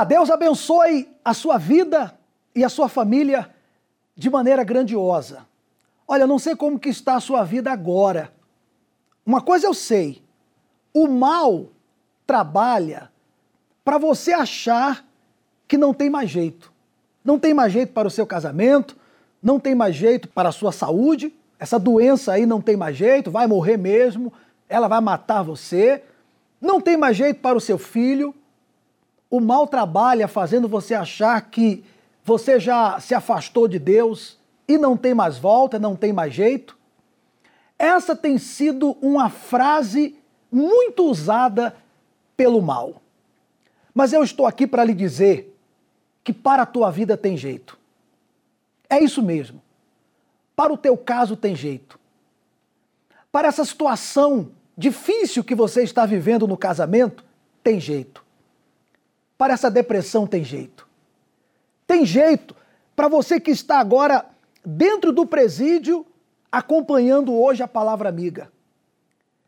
Olá, Deus abençoe a sua vida e a sua família de maneira grandiosa. Olha, não sei como que está a sua vida agora. Uma coisa eu sei, o mal trabalha para você achar que não tem mais jeito. Não tem mais jeito para o seu casamento, não tem mais jeito para a sua saúde, essa doença aí não tem mais jeito, vai morrer mesmo, ela vai matar você. Não tem mais jeito para o seu filho. O mal trabalha fazendo você achar que você já se afastou de Deus e não tem mais volta, não tem mais jeito. Essa tem sido uma frase muito usada pelo mal. Mas eu estou aqui para lhe dizer que para a tua vida tem jeito. É isso mesmo. Para o teu caso tem jeito. Para essa situação difícil que você está vivendo no casamento, tem jeito. Para essa depressão tem jeito. Tem jeito para você que está agora dentro do presídio acompanhando hoje a palavra amiga.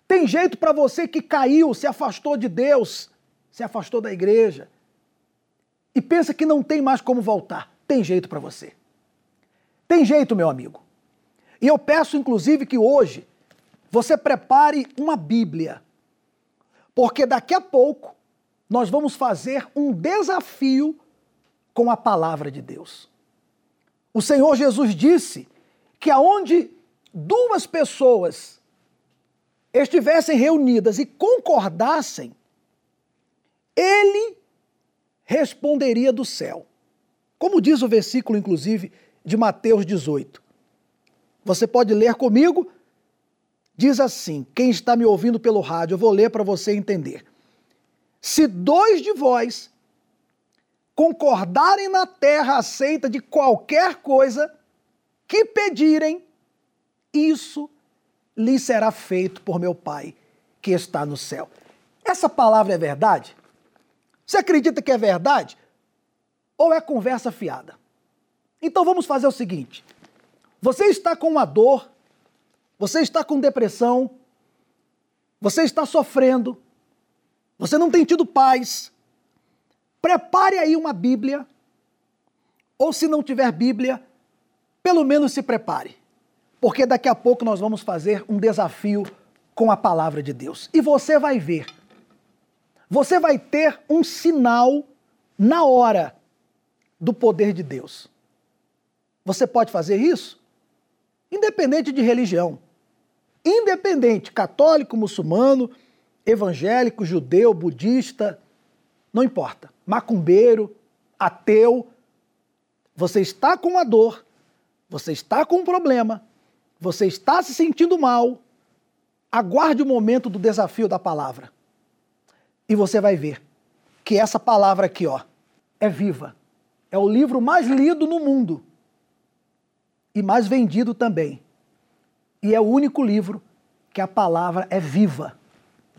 Tem jeito para você que caiu, se afastou de Deus, se afastou da igreja e pensa que não tem mais como voltar. Tem jeito para você. Tem jeito, meu amigo. E eu peço, inclusive, que hoje você prepare uma Bíblia, porque daqui a pouco nós vamos fazer um desafio com a palavra de Deus. O Senhor Jesus disse que aonde duas pessoas estivessem reunidas e concordassem, ele responderia do céu. Como diz o versículo, inclusive, de Mateus 18. Você pode ler comigo? Diz assim: quem está me ouvindo pelo rádio, eu vou ler para você entender. Se dois de vós concordarem na terra aceita de qualquer coisa que pedirem, isso lhe será feito por meu Pai que está no céu. Essa palavra é verdade? Você acredita que é verdade? Ou é conversa fiada? Então vamos fazer o seguinte: você está com uma dor, você está com depressão, você está sofrendo, você não tem tido paz. Prepare aí uma Bíblia, ou se não tiver Bíblia, pelo menos se prepare porque daqui a pouco nós vamos fazer um desafio com a palavra de Deus. E você vai ver. Você vai ter um sinal na hora do poder de Deus. Você pode fazer isso? Independente de religião. Independente, católico, muçulmano, evangélico, judeu, budista, não importa. Macumbeiro, ateu. Você está com uma dor, você está com um problema, você está se sentindo mal, aguarde o momento do desafio da palavra. E você vai ver que essa palavra aqui, ó, é viva. É o livro mais lido no mundo e mais vendido também. E é o único livro que a palavra é viva.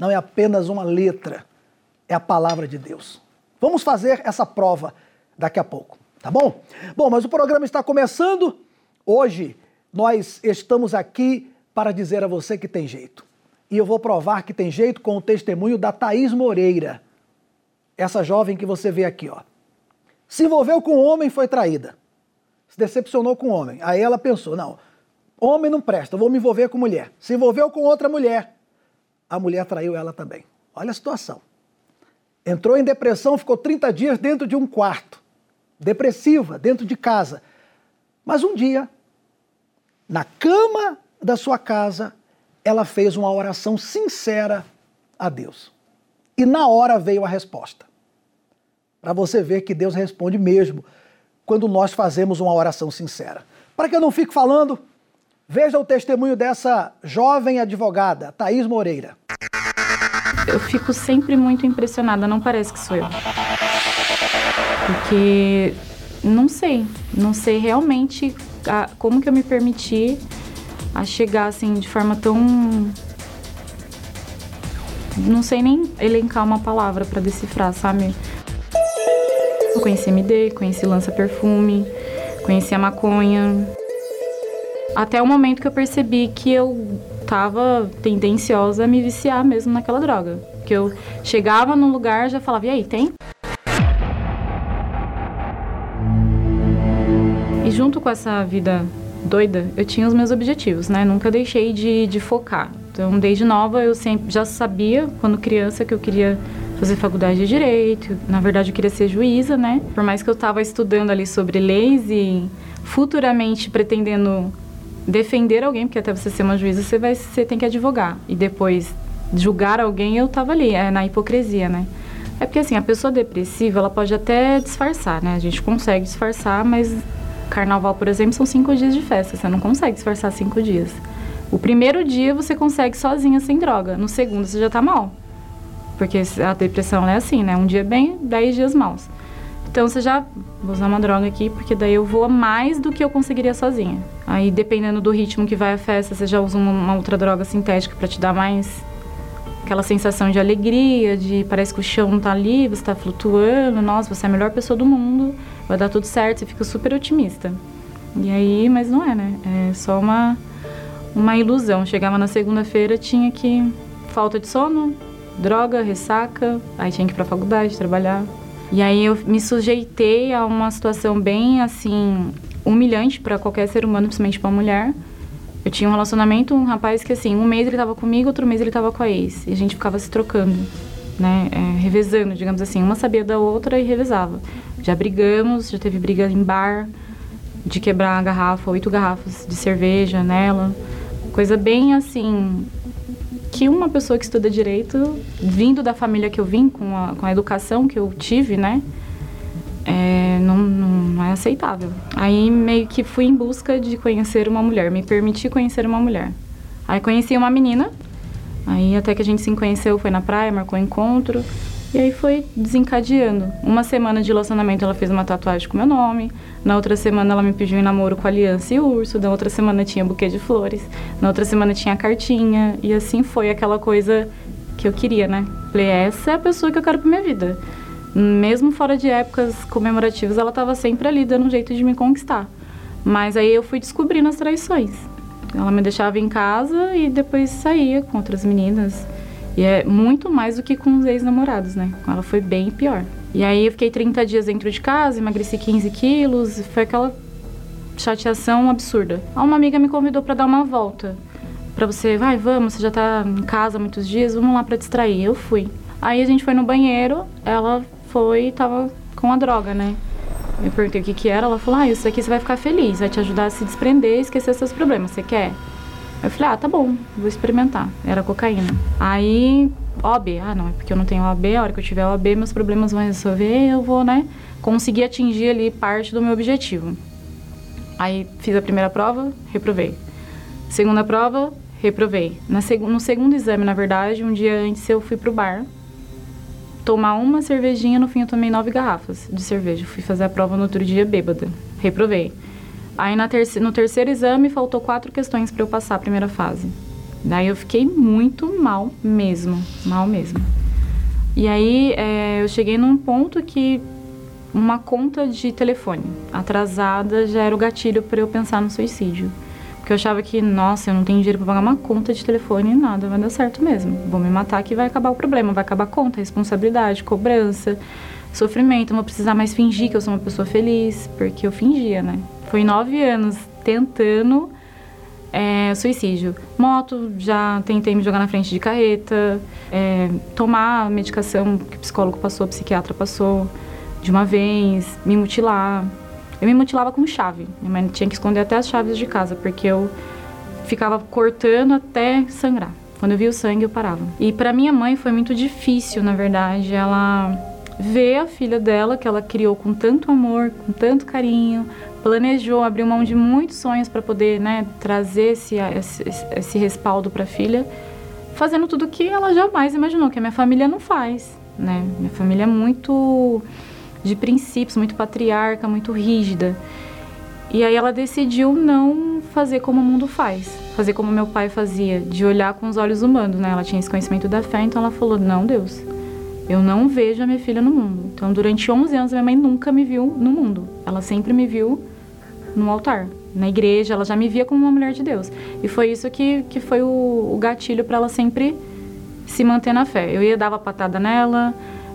Não é apenas uma letra, é a palavra de Deus. Vamos fazer essa prova daqui a pouco, tá bom? Bom, mas o programa está começando. Hoje nós estamos aqui para dizer a você que tem jeito. E eu vou provar que tem jeito com o testemunho da Thaís Moreira. Essa jovem que você vê aqui, ó. Se envolveu com um homem foi traída. Se decepcionou com um homem. Aí ela pensou: não, homem não presta, vou me envolver com mulher. Se envolveu com outra mulher. A mulher traiu ela também. Olha a situação. Entrou em depressão, ficou 30 dias dentro de um quarto. Depressiva, dentro de casa. Mas um dia na cama da sua casa, ela fez uma oração sincera a Deus. E na hora veio a resposta. Para você ver que Deus responde mesmo quando nós fazemos uma oração sincera. Para que eu não fique falando, veja o testemunho dessa jovem advogada, Thaís Moreira. eu fico sempre muito impressionada, não parece que sou eu. Porque não sei, não sei realmente a, como que eu me permiti a chegar assim de forma tão não sei nem elencar uma palavra para decifrar, sabe? Eu conheci MD, conheci lança-perfume, conheci a maconha. Até o momento que eu percebi que eu tava tendenciosa a me viciar mesmo naquela droga. Que eu chegava no lugar já falava, e aí, tem? E junto com essa vida doida, eu tinha os meus objetivos, né? Nunca deixei de, de focar. Então, desde nova, eu sempre já sabia, quando criança, que eu queria fazer faculdade de direito. Na verdade, eu queria ser juíza, né? Por mais que eu estava estudando ali sobre leis e futuramente pretendendo defender alguém, porque até você ser uma juíza, você vai você tem que advogar. E depois julgar alguém, eu estava ali, é na hipocrisia, né? É porque assim, a pessoa depressiva, ela pode até disfarçar, né? A gente consegue disfarçar, mas carnaval, por exemplo, são cinco dias de festa. Você não consegue disfarçar cinco dias. O primeiro dia você consegue sozinha, sem droga. No segundo você já tá mal. Porque a depressão é assim, né? Um dia bem, dez dias maus. Então você já vou usar uma droga aqui, porque daí eu vou mais do que eu conseguiria sozinha. Aí dependendo do ritmo que vai a festa, você já usa uma, outra droga sintética para te dar mais aquela sensação de alegria, de parece que o chão tá ali, você tá flutuando, nossa, você é a melhor pessoa do mundo, vai dar tudo certo, você fica super otimista. E aí, mas não é, né? É só uma uma ilusão. Chegava na segunda-feira, tinha que falta de sono, droga, ressaca, aí tinha que ir para a faculdade, trabalhar. E aí eu me sujeitei a uma situação bem assim humilhante para qualquer ser humano, principalmente para uma mulher. Eu tinha um relacionamento, um rapaz que assim, um mês ele estava comigo, outro mês ele estava com a ex, e a gente ficava se trocando, né, é, revezando, digamos assim, uma sabia da outra e revezava. Já brigamos, já teve briga em bar, de quebrar a garrafa, oito garrafas de cerveja nela. Coisa bem assim que uma pessoa que estuda direito, vindo da família que eu vim, com a, com a educação que eu tive, né? É, não, não, é aceitável. Aí meio que fui em busca de conhecer uma mulher, me permiti conhecer uma mulher. Aí conheci uma menina, aí até que a gente se conheceu, foi na praia, marcou encontro. E aí foi desencadeando. Uma semana de relacionamento ela fez uma tatuagem com meu nome. Na outra semana ela me pediu em namoro com aliança e urso. Na outra semana tinha buquê de flores. Na outra semana tinha cartinha. E assim foi aquela coisa que eu queria, né? Falei, essa é a pessoa que eu quero pra minha vida. Mesmo fora de épocas comemorativas, ela estava sempre ali dando um jeito de me conquistar. Mas aí eu fui descobrindo as traições. Ela me deixava em casa e depois saía com outras meninas. E é muito mais do que com os ex-namorados, né? Com ela foi bem pior. E aí eu fiquei 30 dias dentro de casa, emagreci 15 quilos, foi aquela chateação absurda. Uma amiga me convidou para dar uma volta. Para você, vai, vamos, você já tá em casa muitos dias, vamos lá para distrair. Eu fui. Aí a gente foi no banheiro, ela foi e tava com a droga, né? Eu perguntei o que que era, ela falou, ah, isso aqui você vai ficar feliz, vai te ajudar a se desprender e esquecer seus problemas, você quer? Eu falei, ah, tá bom, vou experimentar. Era cocaína. Aí, OB, ah, não, é porque eu não tenho OB, a hora que eu tiver OB, meus problemas vão resolver, eu vou, né, conseguir atingir ali parte do meu objetivo. Aí fiz a primeira prova, reprovei. Segunda prova, reprovei. Na seg no segundo exame, na verdade, um dia antes eu fui pro bar tomar uma cervejinha, no fim eu tomei nove garrafas de cerveja. Fui fazer a prova no outro dia bêbada. Reprovei. Aí terce no terceiro exame faltou quatro questões para eu passar a primeira fase. Daí eu fiquei muito mal mesmo, mal mesmo. E aí é, eu cheguei num ponto que uma conta de telefone atrasada já era o gatilho para eu pensar no suicídio. Porque eu achava que, nossa, eu não tenho dinheiro para pagar uma conta de telefone e nada, vai dar certo mesmo. Vou me matar que vai acabar o problema, vai acabar a conta, responsabilidade, cobrança, sofrimento. Não vou precisar mais fingir que eu sou uma pessoa feliz, porque eu fingia, né? Foi nove anos tentando é, suicídio. Moto, já tentei me jogar na frente de carreta, é, tomar medicação que o psicólogo passou, o psiquiatra passou de uma vez, me mutilar. Eu me mutilava com chave, minha mãe tinha que esconder até as chaves de casa, porque eu ficava cortando até sangrar. Quando eu via o sangue, eu parava. E para minha mãe foi muito difícil, na verdade, ela ver a filha dela, que ela criou com tanto amor, com tanto carinho, planejou, abriu mão de muitos sonhos para poder né, trazer esse, esse, esse respaldo para a filha, fazendo tudo que ela jamais imaginou, que a minha família não faz, né? Minha família é muito de princípios, muito patriarca, muito rígida. E aí ela decidiu não fazer como o mundo faz, fazer como meu pai fazia, de olhar com os olhos humanos, né? Ela tinha esse conhecimento da fé, então ela falou: "Não, Deus, eu não vejo a minha filha no mundo". Então, durante 11 anos minha mãe nunca me viu no mundo. Ela sempre me viu no altar, na igreja, ela já me via como uma mulher de Deus. E foi isso que, que foi o, o gatilho para ela sempre se manter na fé. Eu ia dava patada nela,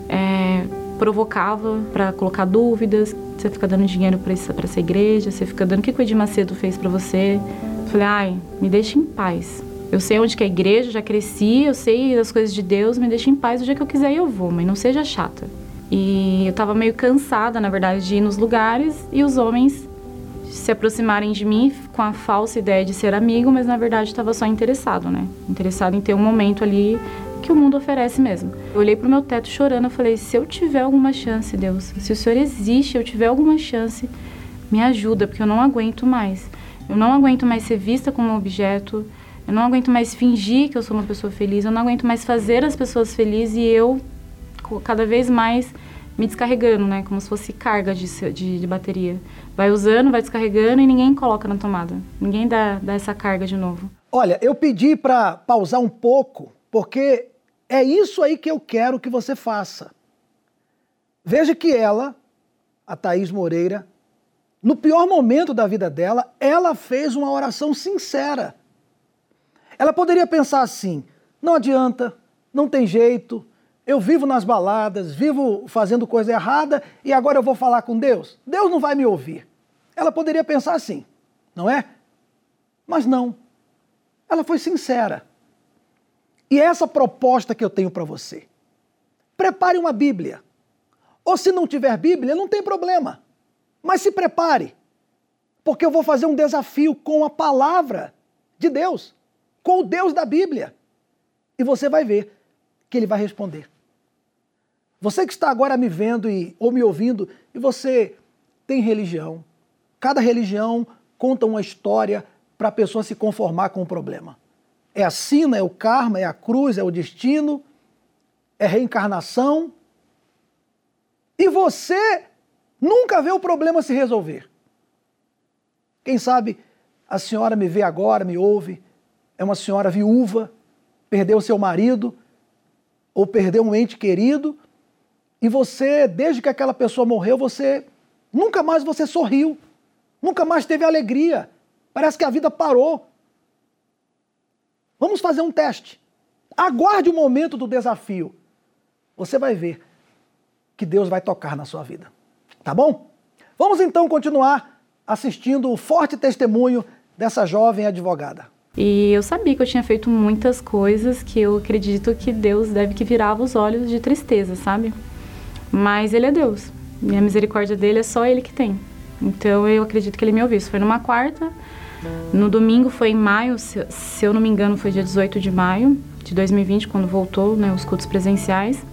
é, provocava para colocar dúvidas. Você fica dando dinheiro para essa, igreja, você fica dando o que o Edir Macedo fez para você. Eu falei, ai, me deixa em paz. Eu sei onde que é a igreja, já cresci, eu sei as coisas de Deus, me deixa em paz o dia que eu quiser eu vou, mas não seja chata. E eu tava meio cansada, na verdade, de ir nos lugares e os homens se aproximarem de mim com a falsa ideia de ser amigo, mas na verdade estava só interessado, né? Interessado em ter um momento ali que o mundo oferece mesmo. Eu olhei pro meu teto chorando, eu falei: "Se eu tiver alguma chance, Deus, se o Senhor existe, eu tiver alguma chance, me ajuda, porque eu não aguento mais. Eu não aguento mais ser vista como um objeto. Eu não aguento mais fingir que eu sou uma pessoa feliz. Eu não aguento mais fazer as pessoas felizes e eu cada vez mais me descarregando, né? Como se fosse carga de, de, de, bateria. Vai usando, vai descarregando e ninguém coloca na tomada. Ninguém dá, dá essa carga de novo. Olha, eu pedi para pausar um pouco, porque é isso aí que eu quero que você faça. Veja que ela, a Thaís Moreira, no pior momento da vida dela, ela fez uma oração sincera. Ela poderia pensar assim: não adianta, não tem jeito, eu vivo nas baladas, vivo fazendo coisa errada e agora eu vou falar com Deus. Deus não vai me ouvir. Ela poderia pensar assim, não é? Mas não. Ela foi sincera. E é essa proposta que eu tenho para você. Prepare uma Bíblia. Ou se não tiver Bíblia, não tem problema. Mas se prepare. Porque eu vou fazer um desafio com a palavra de Deus, com o Deus da Bíblia. E você vai ver que ele vai responder. Você que está agora me vendo e, ou me ouvindo, e você tem religião. Cada religião conta uma história para a pessoa se conformar com o problema. É a sina, é o karma, é a cruz, é o destino, é reencarnação. E você nunca vê o problema se resolver. Quem sabe a senhora me vê agora, me ouve, é uma senhora viúva, perdeu seu marido ou perdeu um ente querido e você, desde que aquela pessoa morreu, você nunca mais você sorriu, nunca mais teve alegria. Parece que a vida parou. Vamos fazer um teste. Aguarde o momento do desafio. Você vai ver que Deus vai tocar na sua vida. Tá bom? Vamos então continuar assistindo o forte testemunho dessa jovem advogada. E eu sabia que eu tinha feito muitas coisas que eu acredito que Deus deve que virava os olhos de tristeza, sabe? Mas ele é Deus. E a misericórdia dele é só ele que tem. Então eu acredito que ele me ouviu. Isso foi numa quarta. No domingo foi em maio, se, eu não me engano, foi dia 18 de maio de 2020, quando voltou né, os cultos presenciais.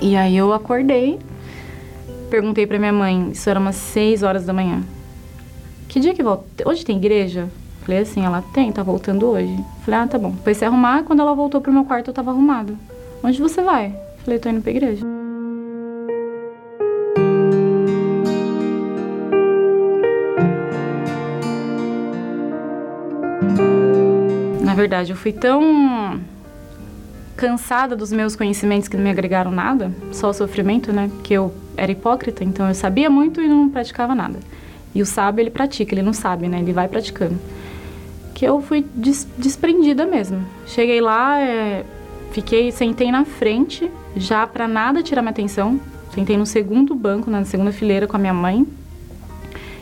E aí eu acordei, perguntei para minha mãe, isso era umas 6 horas da manhã. Que dia que volta? Hoje tem igreja? Falei assim, ela tem, tá voltando hoje. Falei, ah, tá bom. Foi se arrumar, quando ela voltou pro meu quarto eu tava arrumada. Onde você vai? Falei, tô indo pra igreja. Verdade, eu fui tão cansada dos meus conhecimentos que não me agregaram nada, só sofrimento, né? Porque eu era hipócrita, então eu sabia muito e não praticava nada. E o sábio, ele pratica, ele não sabe, né? Ele vai praticando. Que eu fui des desprendida mesmo. Cheguei lá, é, fiquei, sentei na frente, já para nada tirar minha atenção. Sentei no segundo banco, na segunda fileira com a minha mãe.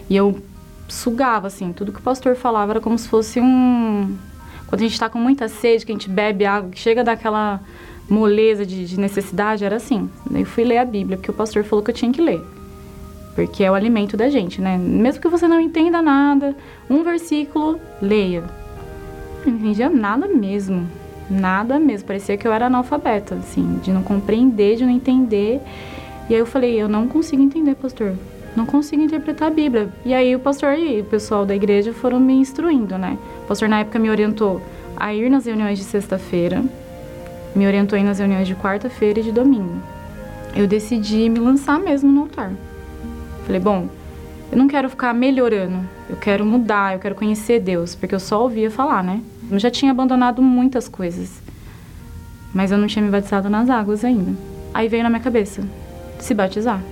E eu sugava, assim, tudo que o pastor falava era como se fosse um, quando a gente está com muita sede, que a gente bebe água, que chega daquela moleza de, de necessidade, era assim. Eu fui ler a Bíblia, porque o pastor falou que eu tinha que ler. Porque é o alimento da gente, né? Mesmo que você não entenda nada, um versículo, leia. Não entendia nada mesmo. Nada mesmo. Parecia que eu era analfabeta, assim, de não compreender, de não entender. E aí eu falei, eu não consigo entender, pastor. Não consigo interpretar a Bíblia. E aí o pastor e o pessoal da igreja foram me instruindo, né? O pastor na época me orientou a ir nas reuniões de sexta-feira, me orientou aí nas reuniões de quarta-feira e de domingo. Eu decidi me lançar mesmo no altar. Falei, bom, eu não quero ficar melhorando, eu quero mudar, eu quero conhecer Deus, porque eu só ouvia falar, né? Eu já tinha abandonado muitas coisas, mas eu não tinha me batizado nas águas ainda. Aí veio na minha cabeça, se batizar.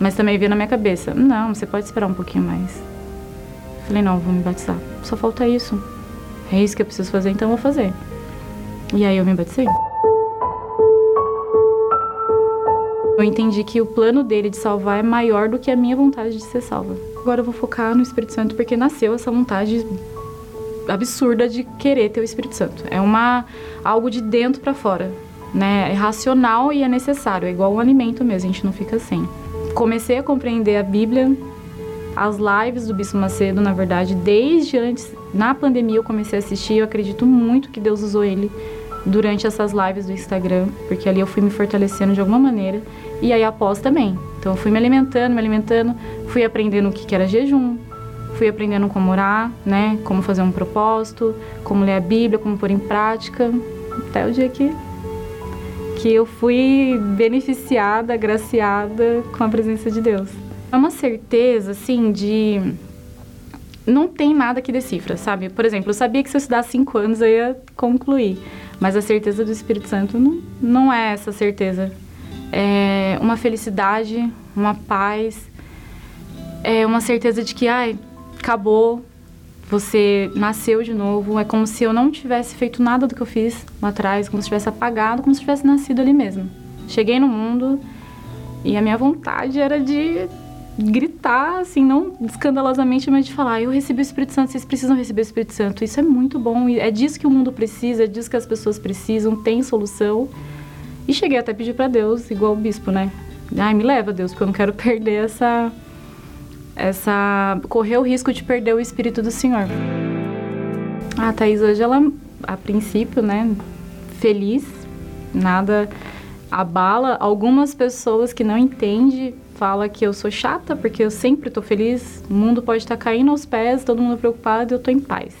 Mas também veio na minha cabeça, não, você pode esperar um pouquinho mais. Falei, não, vou me batizar. Só falta isso. É isso que eu preciso fazer, então eu vou fazer. E aí eu me batizei. Eu entendi que o plano dele de salvar é maior do que a minha vontade de ser salva. Agora eu vou focar no Espírito Santo porque nasceu essa vontade absurda de querer ter o Espírito Santo. É uma algo de dentro para fora, né? É racional e é necessário, é igual o alimento mesmo, a gente não fica sem. Comecei a compreender a Bíblia, as lives do Bispo Macedo, na verdade, desde antes, na pandemia eu comecei a assistir, eu acredito muito que Deus usou ele durante essas lives do Instagram, porque ali eu fui me fortalecendo de alguma maneira, e aí após também. Então eu fui me alimentando, me alimentando, fui aprendendo o que, era jejum, fui aprendendo como orar, né, como fazer um propósito, como ler a Bíblia, como pôr em prática, até o dia que que eu fui beneficiada, agraciada com a presença de Deus. É uma certeza, assim, de não tem nada que decifra, sabe? Por exemplo, eu sabia que se eu estudar cinco anos eu ia concluir. Mas a certeza do Espírito Santo não, não é essa certeza. É uma felicidade, uma paz, é uma certeza de que, ai, acabou, você nasceu de novo. É como se eu não tivesse feito nada do que eu fiz lá atrás, como se tivesse apagado, como se tivesse nascido ali mesmo. Cheguei no mundo e a minha vontade era de gritar, assim, não escandalosamente, mas de falar: eu recebi o Espírito Santo, vocês precisam receber o Espírito Santo. Isso é muito bom, é disso que o mundo precisa, é disso que as pessoas precisam, tem solução. E cheguei até a pedir para Deus, igual o bispo, né? Ai, me leva, Deus, porque eu não quero perder essa. Essa correr o risco de perder o Espírito do Senhor. A Thaís hoje, ela, a princípio, né, feliz, nada abala algumas pessoas que não entendem fala que eu sou chata porque eu sempre estou feliz, o mundo pode estar tá caindo aos pés, todo mundo preocupado eu estou em paz.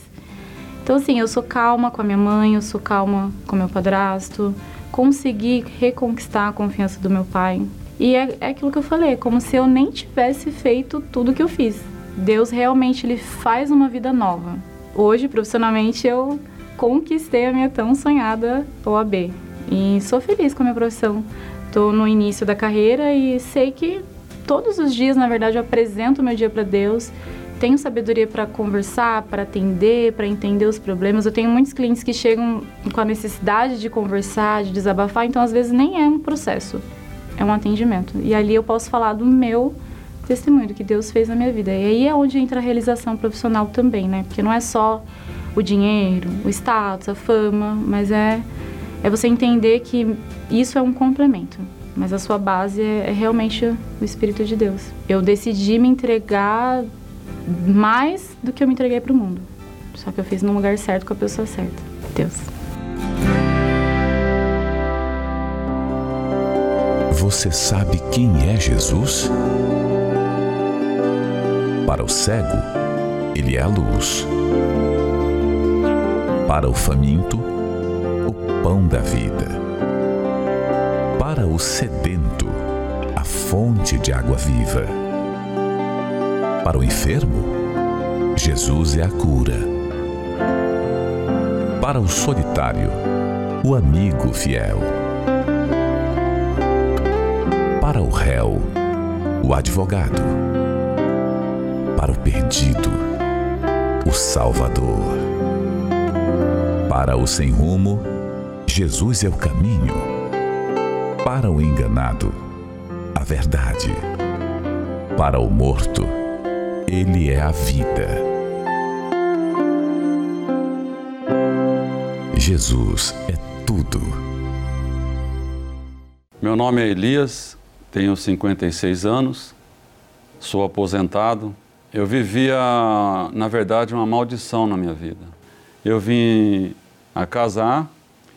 Então, assim, eu sou calma com a minha mãe, eu sou calma com meu padrasto, consegui reconquistar a confiança do meu pai. E é, é aquilo que eu falei, é como se eu nem tivesse feito tudo que eu fiz. Deus realmente ele faz uma vida nova. Hoje, profissionalmente, eu conquistei a minha tão sonhada OAB. E sou feliz com a minha profissão. Estou no início da carreira e sei que todos os dias, na verdade, eu apresento o meu dia para Deus. Tenho sabedoria para conversar, para atender, para entender os problemas. Eu tenho muitos clientes que chegam com a necessidade de conversar, de desabafar, então às vezes nem é um processo, é um atendimento. E ali eu posso falar do meu testemunho, do que Deus fez na minha vida. E aí é onde entra a realização profissional também, né? Porque não é só o dinheiro, o status, a fama, mas é, é você entender que isso é um complemento, mas a sua base é, é realmente o Espírito de Deus. Eu decidi me entregar mais do que eu me entreguei para o mundo. Só que eu fiz no lugar certo com a pessoa certa. Deus. Você sabe quem é Jesus? Para o cego, ele é a luz. Para o faminto, o pão da vida para o sedento, a fonte de água viva. Para o enfermo, Jesus é a cura. Para o solitário, o amigo fiel. Para o réu, o advogado. Para o perdido, o Salvador. Para o sem rumo, Jesus é o caminho para o enganado, a verdade. Para o morto, ele é a vida. Jesus é tudo. Meu nome é Elias, tenho 56 anos, sou aposentado. Eu vivia, na verdade, uma maldição na minha vida. Eu vim a casar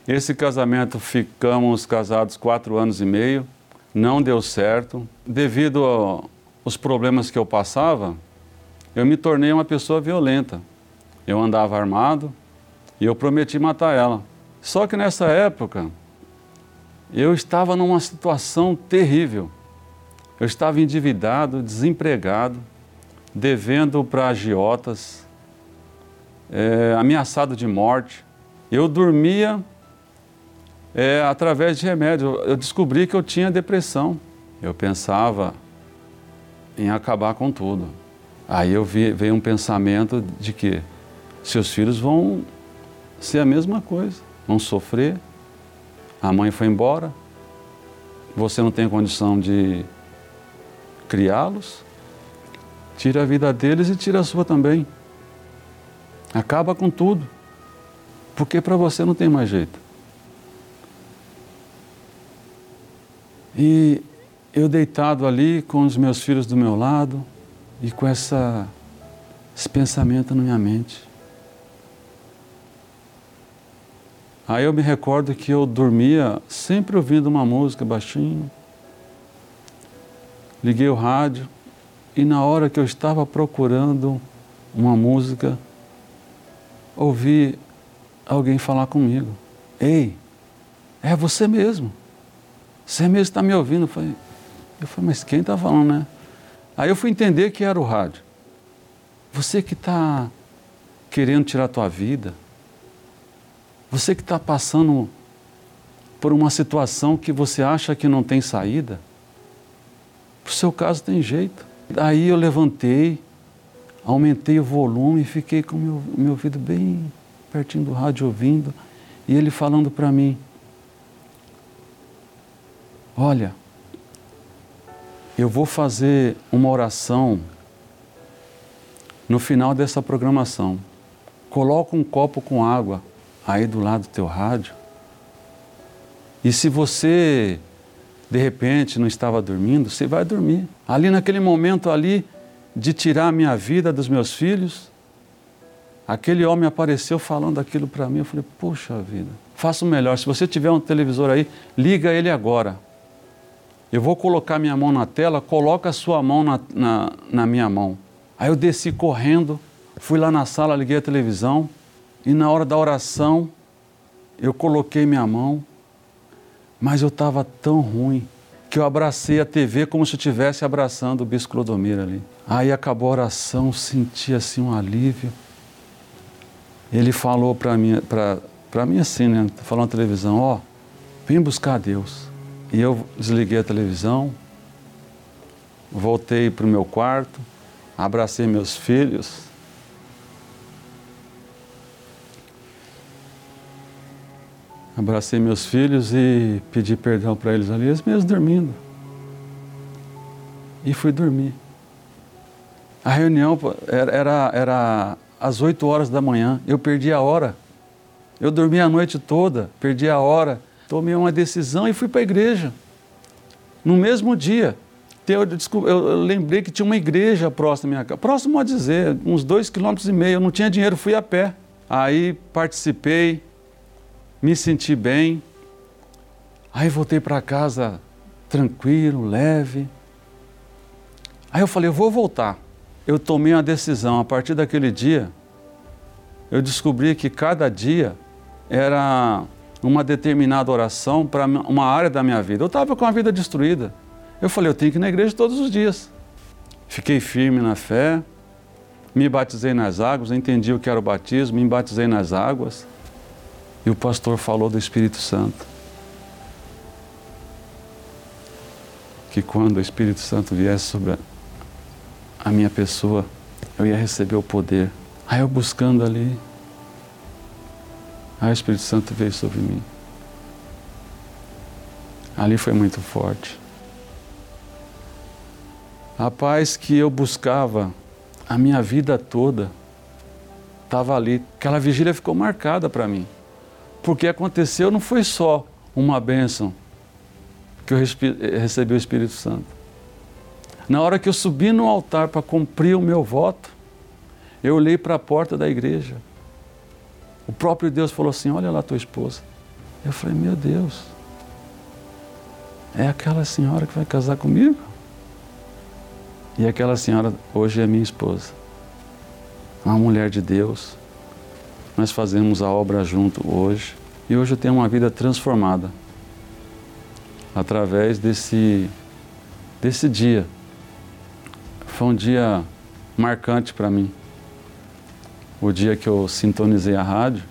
esse casamento ficamos casados quatro anos e meio, não deu certo. Devido aos problemas que eu passava, eu me tornei uma pessoa violenta. Eu andava armado, E eu prometi matar ela. Só que nessa época, eu estava numa situação terrível. Eu estava endividado, desempregado, devendo para agiotas, é, ameaçado de morte. Eu dormia é, através de remédio. Eu descobri que eu tinha depressão. Eu pensava em acabar com tudo. Aí eu vi, veio um pensamento de que seus filhos vão ser a mesma coisa, vão sofrer. A mãe foi embora, você não tem condição de criá-los, tira a vida deles e tira a sua também. Acaba com tudo, porque para você não tem mais jeito. E eu deitado ali com os meus filhos do meu lado, e com essa, esse pensamento na minha mente. Aí eu me recordo que eu dormia sempre ouvindo uma música baixinho. Liguei o rádio e na hora que eu estava procurando uma música, ouvi alguém falar comigo. Ei, é você mesmo. Você mesmo está me ouvindo. Eu falei, eu falei mas quem está falando, né? Aí eu fui entender que era o rádio. Você que está querendo tirar a tua vida, você que está passando por uma situação que você acha que não tem saída, para o seu caso tem jeito. Aí eu levantei, aumentei o volume e fiquei com o meu, meu ouvido bem pertinho do rádio ouvindo, e ele falando para mim: Olha, eu vou fazer uma oração no final dessa programação. Coloca um copo com água aí do lado do teu rádio. E se você de repente não estava dormindo, você vai dormir. Ali naquele momento ali de tirar a minha vida dos meus filhos, aquele homem apareceu falando aquilo para mim. Eu falei: "Poxa vida, faça o melhor. Se você tiver um televisor aí, liga ele agora. Eu vou colocar minha mão na tela, coloca a sua mão na, na, na minha mão. Aí eu desci correndo, fui lá na sala, liguei a televisão e na hora da oração eu coloquei minha mão, mas eu estava tão ruim que eu abracei a TV como se estivesse abraçando o Bispo Clodomir ali. Aí acabou a oração, senti assim um alívio. Ele falou para mim, para mim assim, né? Falou na televisão, ó, oh, vem buscar Deus. E eu desliguei a televisão, voltei para o meu quarto, abracei meus filhos. Abracei meus filhos e pedi perdão para eles ali, eles mesmos dormindo. E fui dormir. A reunião era, era, era às 8 horas da manhã, eu perdi a hora. Eu dormi a noite toda, perdi a hora tomei uma decisão e fui para a igreja. No mesmo dia, eu, eu, lembrei que tinha uma igreja próxima à minha casa, próximo a dizer, uns dois quilômetros e meio. Eu não tinha dinheiro, fui a pé. Aí participei, me senti bem. Aí voltei para casa tranquilo, leve. Aí eu falei, eu vou voltar. Eu tomei uma decisão. A partir daquele dia, eu descobri que cada dia era uma determinada oração para uma área da minha vida. Eu estava com a vida destruída. Eu falei, eu tenho que ir na igreja todos os dias. Fiquei firme na fé, me batizei nas águas, entendi o que era o batismo, me batizei nas águas. E o pastor falou do Espírito Santo. Que quando o Espírito Santo viesse sobre a minha pessoa, eu ia receber o poder. Aí eu buscando ali, Aí o Espírito Santo veio sobre mim. Ali foi muito forte. A paz que eu buscava a minha vida toda estava ali. Aquela vigília ficou marcada para mim. Porque aconteceu não foi só uma bênção que eu recebi o Espírito Santo. Na hora que eu subi no altar para cumprir o meu voto, eu olhei para a porta da igreja o próprio Deus falou assim: Olha lá tua esposa. Eu falei: Meu Deus, é aquela senhora que vai casar comigo? E aquela senhora hoje é minha esposa. Uma mulher de Deus, Nós fazemos a obra junto hoje. E hoje eu tenho uma vida transformada através desse, desse dia. Foi um dia marcante para mim. O dia que eu sintonizei a rádio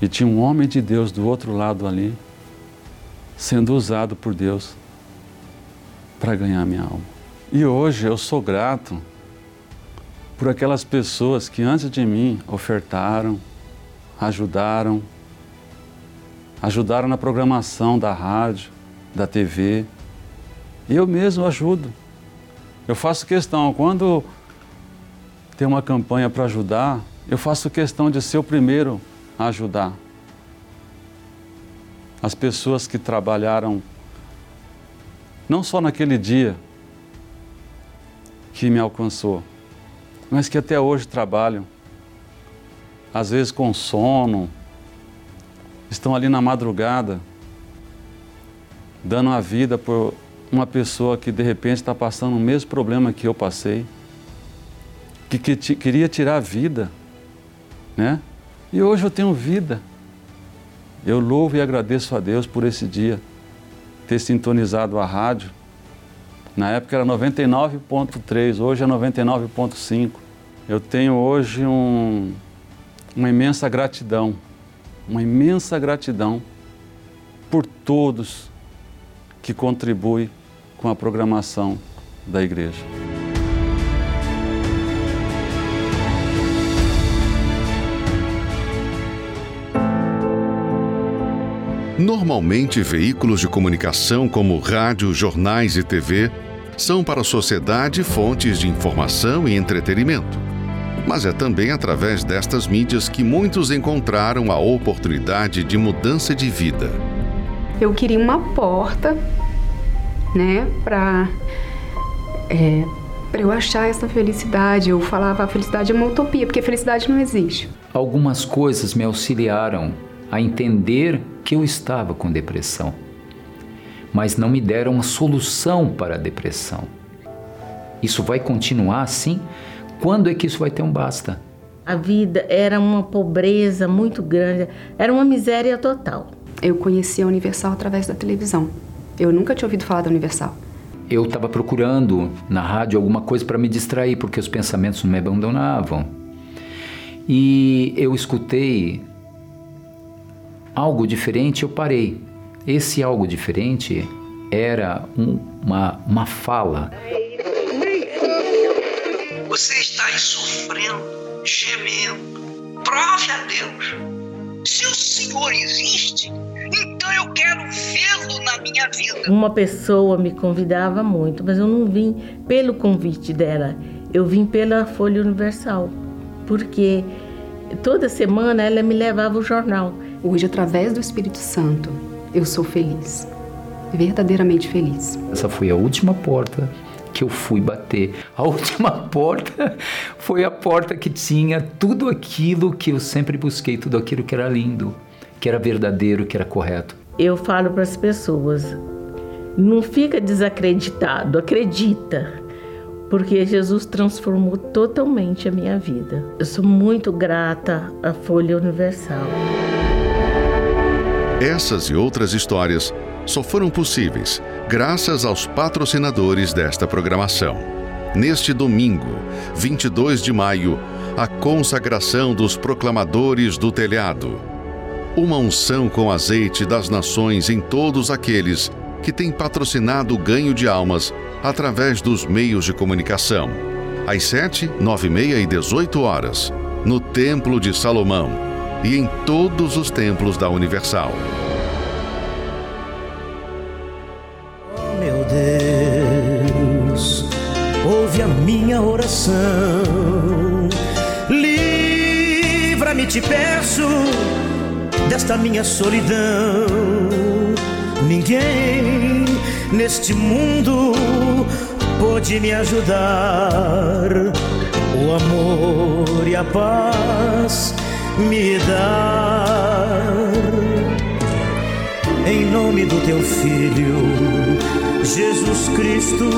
e tinha um homem de Deus do outro lado ali, sendo usado por Deus para ganhar minha alma. E hoje eu sou grato por aquelas pessoas que antes de mim ofertaram, ajudaram, ajudaram na programação da rádio, da TV. Eu mesmo ajudo. Eu faço questão, quando tem uma campanha para ajudar, eu faço questão de ser o primeiro a ajudar. As pessoas que trabalharam, não só naquele dia que me alcançou, mas que até hoje trabalham, às vezes com sono, estão ali na madrugada, dando a vida por uma pessoa que de repente está passando o mesmo problema que eu passei, que, que queria tirar a vida, né? E hoje eu tenho vida. Eu louvo e agradeço a Deus por esse dia, ter sintonizado a rádio. Na época era 99.3, hoje é 99.5. Eu tenho hoje um, uma imensa gratidão uma imensa gratidão por todos que contribuem com a programação da igreja. Normalmente, veículos de comunicação como rádio, jornais e TV são para a sociedade fontes de informação e entretenimento mas é também através destas mídias que muitos encontraram a oportunidade de mudança de vida. Eu queria uma porta, né, para é, para eu achar essa felicidade. Eu falava a felicidade é uma utopia, porque felicidade não existe. Algumas coisas me auxiliaram a entender que eu estava com depressão, mas não me deram uma solução para a depressão. Isso vai continuar assim quando é que isso vai ter um basta? A vida era uma pobreza muito grande, era uma miséria total. Eu conheci a Universal através da televisão. Eu nunca tinha ouvido falar da Universal. Eu estava procurando na rádio alguma coisa para me distrair, porque os pensamentos não me abandonavam. E eu escutei algo diferente, eu parei. Esse algo diferente era um, uma, uma fala você está aí sofrendo, gemendo. Prove a Deus. Se o Senhor existe, então eu quero vê-lo na minha vida. Uma pessoa me convidava muito, mas eu não vim pelo convite dela. Eu vim pela Folha Universal, porque toda semana ela me levava o jornal. Hoje, através do Espírito Santo, eu sou feliz, verdadeiramente feliz. Essa foi a última porta que eu fui bater. A última porta foi a porta que tinha tudo aquilo que eu sempre busquei, tudo aquilo que era lindo, que era verdadeiro, que era correto. Eu falo para as pessoas: não fica desacreditado, acredita. Porque Jesus transformou totalmente a minha vida. Eu sou muito grata à Folha Universal. Essas e outras histórias só foram possíveis graças aos patrocinadores desta programação. Neste domingo, 22 de maio, a consagração dos proclamadores do telhado. Uma unção com azeite das nações em todos aqueles que têm patrocinado o ganho de almas através dos meios de comunicação. Às 7, 9 e meia e 18 horas, no Templo de Salomão e em todos os templos da Universal. Deus, ouve a minha oração. Livra-me, te peço, desta minha solidão. Ninguém neste mundo pode me ajudar. O amor e a paz me dar. Em nome do teu filho, Jesus Cristo,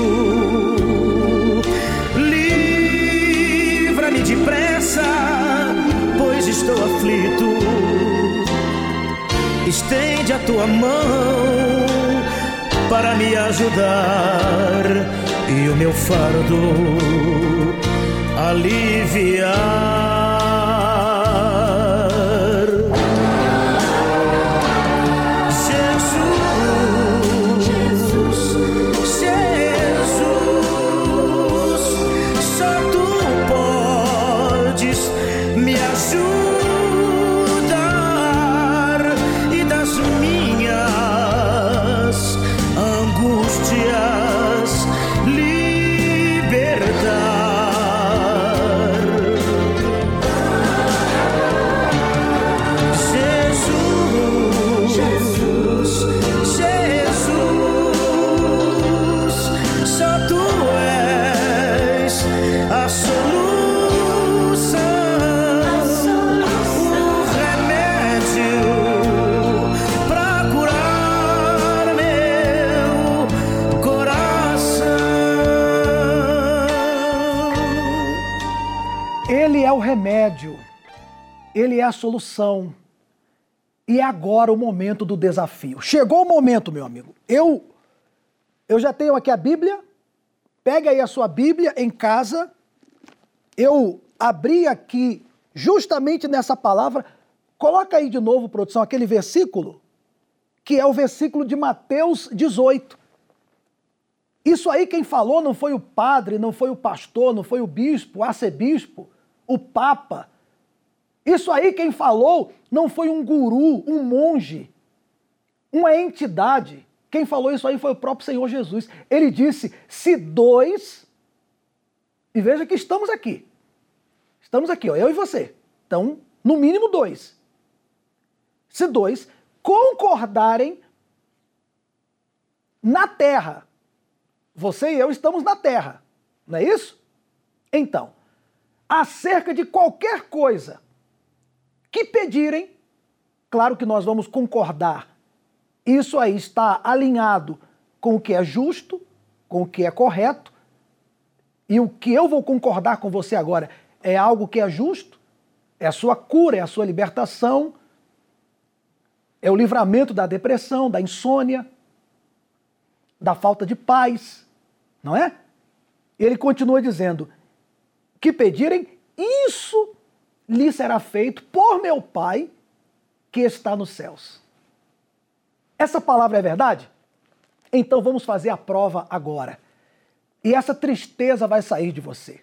livra-me depressa, pois estou aflito. Estende a tua mão para me ajudar e o meu fardo aliviar. Ele é a solução. E é agora o momento do desafio. Chegou o momento, meu amigo. Eu eu já tenho aqui a Bíblia. Pega aí a sua Bíblia em casa. Eu abri aqui justamente nessa palavra. Coloca aí de novo, produção, aquele versículo que é o versículo de Mateus 18. Isso aí quem falou não foi o padre, não foi o pastor, não foi o bispo, o arcebispo o Papa. Isso aí quem falou não foi um guru, um monge, uma entidade. Quem falou isso aí foi o próprio Senhor Jesus. Ele disse: se dois, e veja que estamos aqui, estamos aqui, ó, eu e você. Então, no mínimo dois. Se dois concordarem na terra, você e eu estamos na terra, não é isso? Então, acerca de qualquer coisa que pedirem, claro que nós vamos concordar. Isso aí está alinhado com o que é justo, com o que é correto. E o que eu vou concordar com você agora é algo que é justo, é a sua cura, é a sua libertação, é o livramento da depressão, da insônia, da falta de paz, não é? Ele continua dizendo: que pedirem, isso lhe será feito por meu Pai que está nos céus. Essa palavra é verdade? Então vamos fazer a prova agora. E essa tristeza vai sair de você.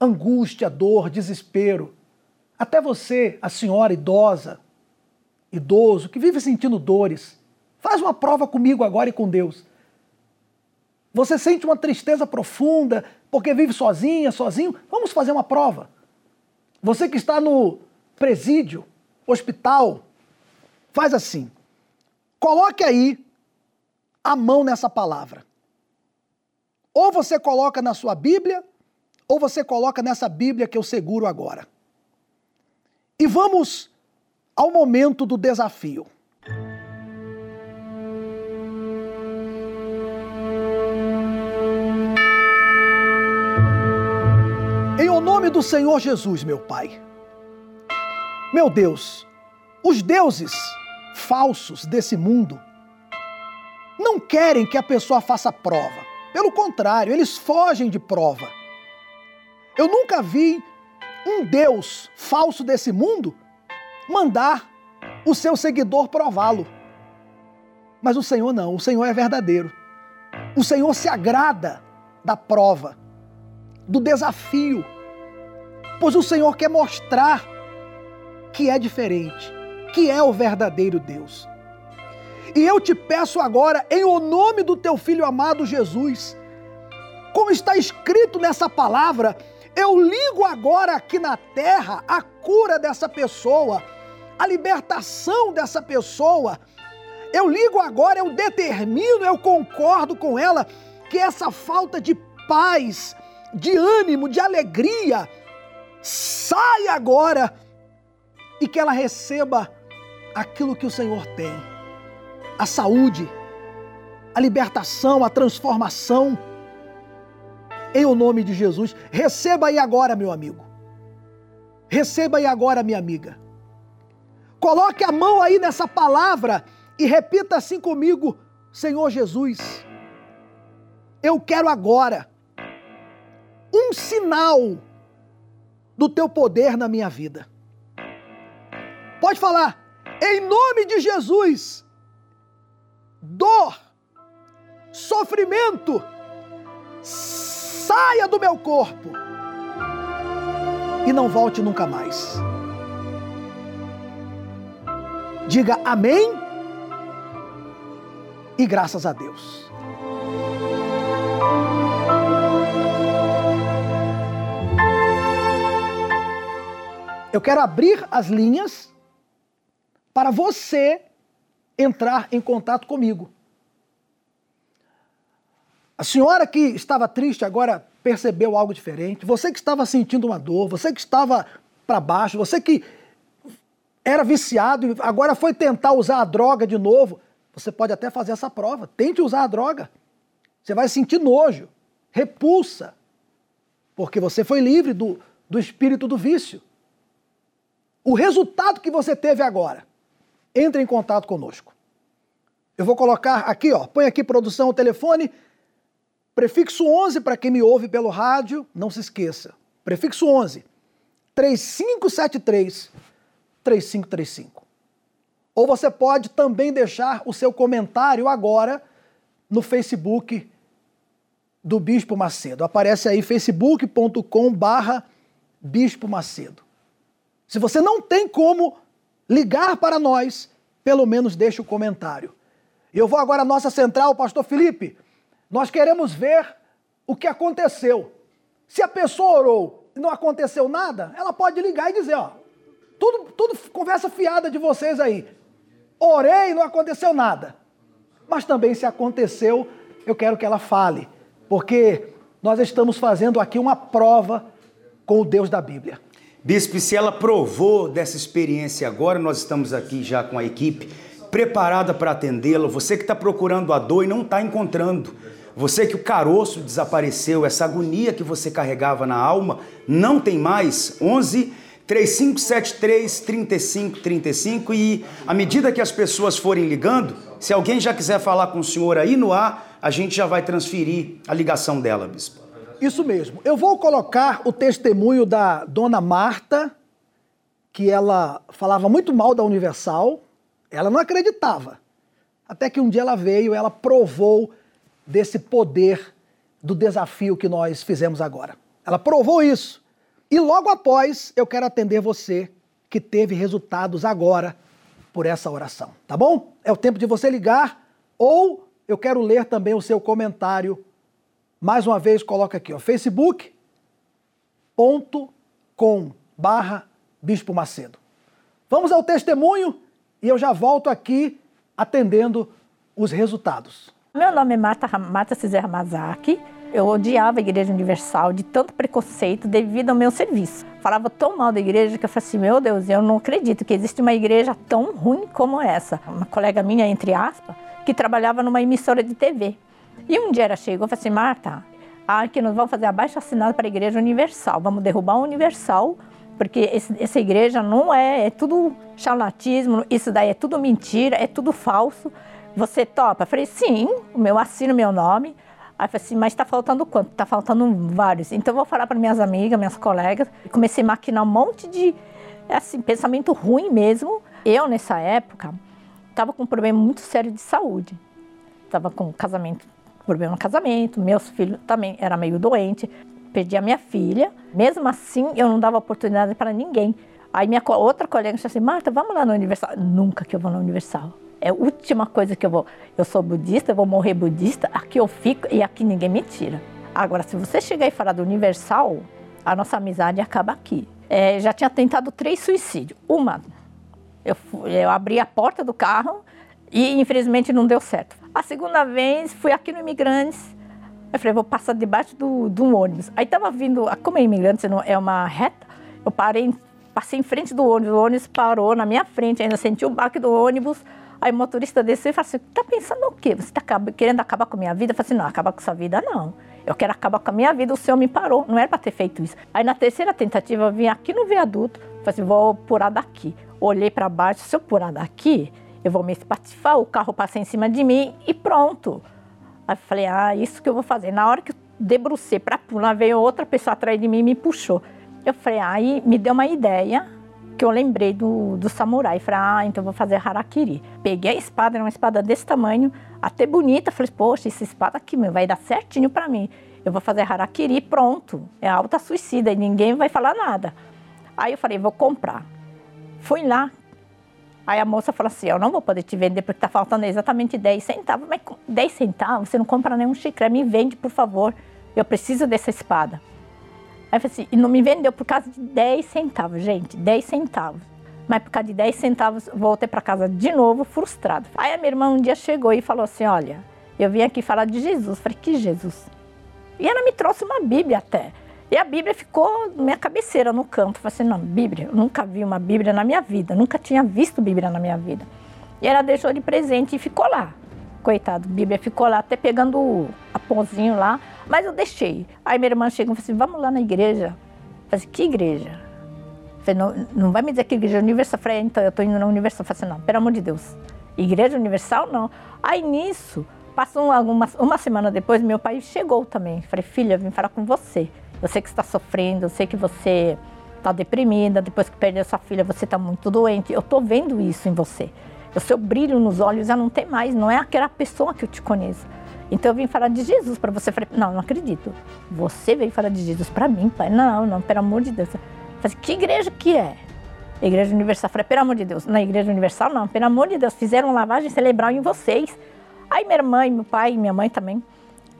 Angústia, dor, desespero. Até você, a senhora idosa, idoso, que vive sentindo dores. Faz uma prova comigo agora e com Deus. Você sente uma tristeza profunda porque vive sozinha, sozinho? Vamos fazer uma prova. Você que está no presídio, hospital, faz assim. Coloque aí a mão nessa palavra. Ou você coloca na sua Bíblia, ou você coloca nessa Bíblia que eu seguro agora. E vamos ao momento do desafio. Do Senhor Jesus, meu Pai. Meu Deus, os deuses falsos desse mundo não querem que a pessoa faça prova. Pelo contrário, eles fogem de prova. Eu nunca vi um Deus falso desse mundo mandar o seu seguidor prová-lo. Mas o Senhor não, o Senhor é verdadeiro. O Senhor se agrada da prova, do desafio pois o Senhor quer mostrar que é diferente, que é o verdadeiro Deus. E eu te peço agora, em o nome do teu filho amado Jesus, como está escrito nessa palavra, eu ligo agora aqui na terra a cura dessa pessoa, a libertação dessa pessoa. Eu ligo agora, eu determino, eu concordo com ela que essa falta de paz, de ânimo, de alegria, sai agora e que ela receba aquilo que o Senhor tem: a saúde, a libertação, a transformação. Em o nome de Jesus, receba aí agora, meu amigo. Receba aí agora, minha amiga. Coloque a mão aí nessa palavra e repita assim comigo: Senhor Jesus, eu quero agora um sinal do teu poder na minha vida. Pode falar, em nome de Jesus, dor, sofrimento, saia do meu corpo e não volte nunca mais. Diga amém e graças a Deus. Eu quero abrir as linhas para você entrar em contato comigo. A senhora que estava triste agora percebeu algo diferente. Você que estava sentindo uma dor, você que estava para baixo, você que era viciado e agora foi tentar usar a droga de novo. Você pode até fazer essa prova. Tente usar a droga. Você vai sentir nojo, repulsa, porque você foi livre do, do espírito do vício. O resultado que você teve agora, entre em contato conosco. Eu vou colocar aqui, ó, põe aqui produção o telefone, prefixo 11 para quem me ouve pelo rádio, não se esqueça. Prefixo 11 3573 3535. Ou você pode também deixar o seu comentário agora no Facebook do Bispo Macedo. Aparece aí facebook.com barra Bispo Macedo. Se você não tem como ligar para nós, pelo menos deixe o comentário. Eu vou agora à nossa central, Pastor Felipe. Nós queremos ver o que aconteceu. Se a pessoa orou e não aconteceu nada, ela pode ligar e dizer, ó, tudo, tudo conversa fiada de vocês aí. Orei e não aconteceu nada. Mas também se aconteceu, eu quero que ela fale, porque nós estamos fazendo aqui uma prova com o Deus da Bíblia. Bispo, se ela provou dessa experiência agora, nós estamos aqui já com a equipe preparada para atendê-la. Você que está procurando a dor e não está encontrando. Você que o caroço desapareceu, essa agonia que você carregava na alma, não tem mais. 11 3573 3535 e à medida que as pessoas forem ligando, se alguém já quiser falar com o senhor aí no ar, a gente já vai transferir a ligação dela, bispo. Isso mesmo. Eu vou colocar o testemunho da dona Marta, que ela falava muito mal da Universal, ela não acreditava. Até que um dia ela veio, ela provou desse poder do desafio que nós fizemos agora. Ela provou isso. E logo após, eu quero atender você que teve resultados agora por essa oração, tá bom? É o tempo de você ligar ou eu quero ler também o seu comentário mais uma vez, coloca aqui, ó, facebook.com barra Bispo Macedo. Vamos ao testemunho e eu já volto aqui atendendo os resultados. Meu nome é Marta, Marta Cizé Mazaki. Eu odiava a Igreja Universal de tanto preconceito devido ao meu serviço. Falava tão mal da igreja que eu falei assim: meu Deus, eu não acredito que existe uma igreja tão ruim como essa. Uma colega minha, entre aspas, que trabalhava numa emissora de TV. E um dia ela chegou e falou assim, Marta, aqui nós vamos fazer abaixo assinado para a Igreja Universal, vamos derrubar o Universal, porque esse, essa igreja não é, é tudo charlatismo, isso daí é tudo mentira, é tudo falso. Você topa? Eu falei, sim, o meu assino meu nome. Aí falei assim, mas está faltando quanto? Está faltando vários. Então eu vou falar para minhas amigas, minhas colegas. Comecei a maquinar um monte de assim, pensamento ruim mesmo. Eu, nessa época, estava com um problema muito sério de saúde. Estava com um casamento problema no casamento, meus filhos também era meio doente, perdi a minha filha. Mesmo assim, eu não dava oportunidade para ninguém. Aí minha outra colega disse assim, Marta, vamos lá no Universal. Nunca que eu vou no Universal. É a última coisa que eu vou. Eu sou budista, eu vou morrer budista, aqui eu fico e aqui ninguém me tira. Agora, se você chegar e falar do Universal, a nossa amizade acaba aqui. É, já tinha tentado três suicídios. Uma, eu, eu abri a porta do carro e infelizmente não deu certo. A segunda vez fui aqui no Imigrantes. Eu falei, vou passar debaixo do, um ônibus. Aí tava vindo, como é Imigrantes, é uma reta, eu parei, passei em frente do ônibus, o ônibus parou na minha frente, ainda senti o baque do ônibus. Aí o motorista desceu e falou assim: tá pensando o quê? Você está querendo acabar com a minha vida? Eu falei assim: não, acabar com sua vida não. Eu quero acabar com a minha vida, o senhor me parou, não era para ter feito isso. Aí na terceira tentativa eu vim aqui no viaduto, falei assim: vou pular daqui. Olhei para baixo, se eu pular daqui, eu vou me espatifar, o carro passa em cima de mim e pronto. Aí falei, ah, isso que eu vou fazer. Na hora que eu debrucei para pular, veio outra pessoa atrás de mim e me puxou. Eu falei, aí me deu uma ideia que eu lembrei do, do samurai. Falei, ah, então vou fazer harakiri. Peguei a espada, era uma espada desse tamanho, até bonita. Falei, poxa, essa espada aqui meu, vai dar certinho para mim. Eu vou fazer harakiri, pronto. É alta suicida e ninguém vai falar nada. Aí eu falei, vou comprar. Fui lá. Aí a moça falou assim, eu não vou poder te vender porque tá faltando exatamente 10 centavos. Mas 10 centavos? Você não compra nenhum chiclete, me vende, por favor. Eu preciso dessa espada. Aí eu assim, e não me vendeu por causa de 10 centavos, gente, 10 centavos. Mas por causa de 10 centavos, voltei para casa de novo, frustrado. Aí a minha irmã um dia chegou e falou assim: Olha, eu vim aqui falar de Jesus. falei: Que Jesus? E ela me trouxe uma Bíblia até. E a Bíblia ficou na minha cabeceira no canto. falei assim: Não, Bíblia, eu nunca vi uma Bíblia na minha vida, nunca tinha visto Bíblia na minha vida. E ela deixou de presente e ficou lá. Coitado, Bíblia ficou lá, até pegando a pãozinho lá. Mas eu deixei. Aí minha irmã chegou e falou assim: vamos lá na igreja. Eu falei assim, que igreja? Eu falei, não, não vai me dizer que igreja universal. Eu falei, então eu estou indo na universal. Eu falei assim, não, pelo amor de Deus. Igreja universal, não. Aí nisso, passou uma, uma semana depois, meu pai chegou também. Eu falei, filha, eu vim falar com você. Eu sei que está sofrendo, eu sei que você está deprimida, depois que perdeu sua filha, você está muito doente. Eu estou vendo isso em você. O seu brilho nos olhos já não tem mais, não é aquela pessoa que eu te conheço. Então eu vim falar de Jesus para você. Falei, não, não acredito. Você veio falar de Jesus para mim, pai? Não, não, pelo amor de Deus. falei, que igreja que é? Igreja Universal. falei, pelo amor de Deus. Na Igreja Universal, não, pelo amor de Deus. Fizeram lavagem cerebral em vocês. Aí minha irmã, meu pai minha mãe também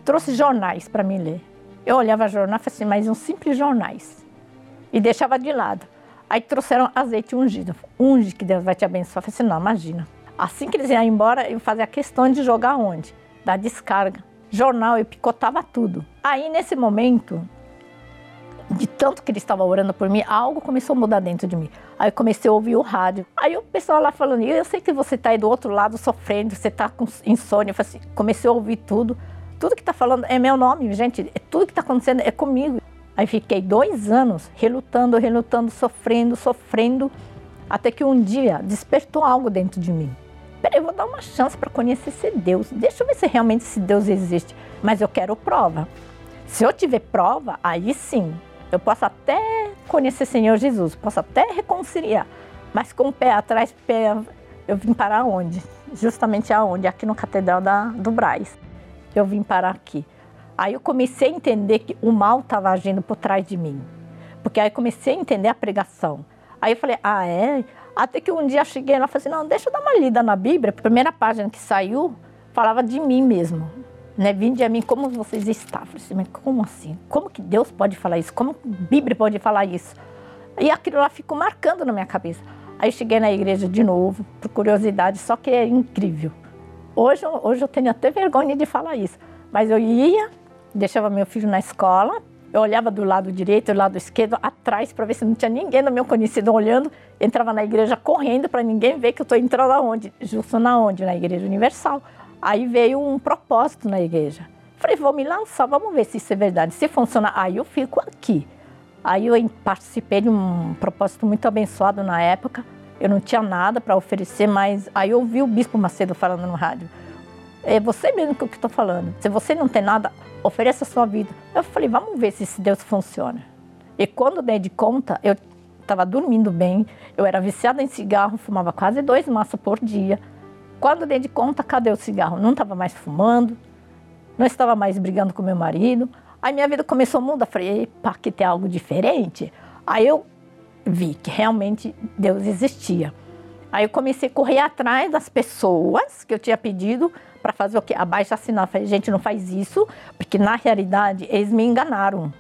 trouxe jornais para mim ler. Eu olhava jornal assim, mas uns simples jornais. E deixava de lado. Aí trouxeram azeite ungido. Unge que Deus vai te abençoar. Eu falei assim, não, imagina. Assim que eles iam embora, eu fazia questão de jogar onde? da descarga. Jornal, eu picotava tudo. Aí, nesse momento, de tanto que ele estava orando por mim, algo começou a mudar dentro de mim. Aí eu comecei a ouvir o rádio. Aí o pessoal lá falando, eu sei que você está aí do outro lado sofrendo, você está com insônia. Eu assim, comecei a ouvir tudo. Tudo que está falando é meu nome, gente. É tudo que está acontecendo é comigo. Aí fiquei dois anos relutando, relutando, sofrendo, sofrendo, até que um dia despertou algo dentro de mim peraí, eu vou dar uma chance para conhecer esse Deus. Deixa eu ver se realmente esse Deus existe. Mas eu quero prova. Se eu tiver prova, aí sim, eu posso até conhecer o Senhor Jesus, posso até reconciliar. Mas com o pé atrás, pé, eu vim parar onde? Justamente aonde? Aqui no Catedral da, do Braz. Eu vim parar aqui. Aí eu comecei a entender que o mal estava agindo por trás de mim. Porque aí eu comecei a entender a pregação. Aí eu falei, ah, é? Até que um dia eu cheguei lá e falei assim, não, deixa eu dar uma lida na Bíblia. A primeira página que saiu falava de mim mesmo. Né? Vinde a mim como vocês estavam. Eu falei assim, mas como assim? Como que Deus pode falar isso? Como a Bíblia pode falar isso? E aquilo lá ficou marcando na minha cabeça. Aí cheguei na igreja de novo, por curiosidade, só que é incrível. Hoje, hoje eu tenho até vergonha de falar isso. Mas eu ia, deixava meu filho na escola, eu olhava do lado direito, do lado esquerdo, atrás, para ver se não tinha ninguém do meu conhecido olhando. Entrava na igreja correndo para ninguém ver que eu estou entrando aonde? Justo na onde? Na Igreja Universal. Aí veio um propósito na igreja. Falei, vou me lançar, vamos ver se isso é verdade. Se funcionar, aí eu fico aqui. Aí eu participei de um propósito muito abençoado na época. Eu não tinha nada para oferecer, mas aí eu ouvi o Bispo Macedo falando no rádio. É você mesmo que eu estou falando. Se você não tem nada, ofereça a sua vida. Eu falei, vamos ver se Deus funciona. E quando dei de conta, eu estava dormindo bem, eu era viciada em cigarro, fumava quase dois maços por dia. Quando dei de conta, cadê o cigarro? Não estava mais fumando, não estava mais brigando com meu marido. Aí minha vida começou a mudar. Falei, epa, que tem algo diferente. Aí eu vi que realmente Deus existia. Aí eu comecei a correr atrás das pessoas que eu tinha pedido para fazer o quê? Abaixo assinado. Falei, gente, não faz isso, porque na realidade eles me enganaram.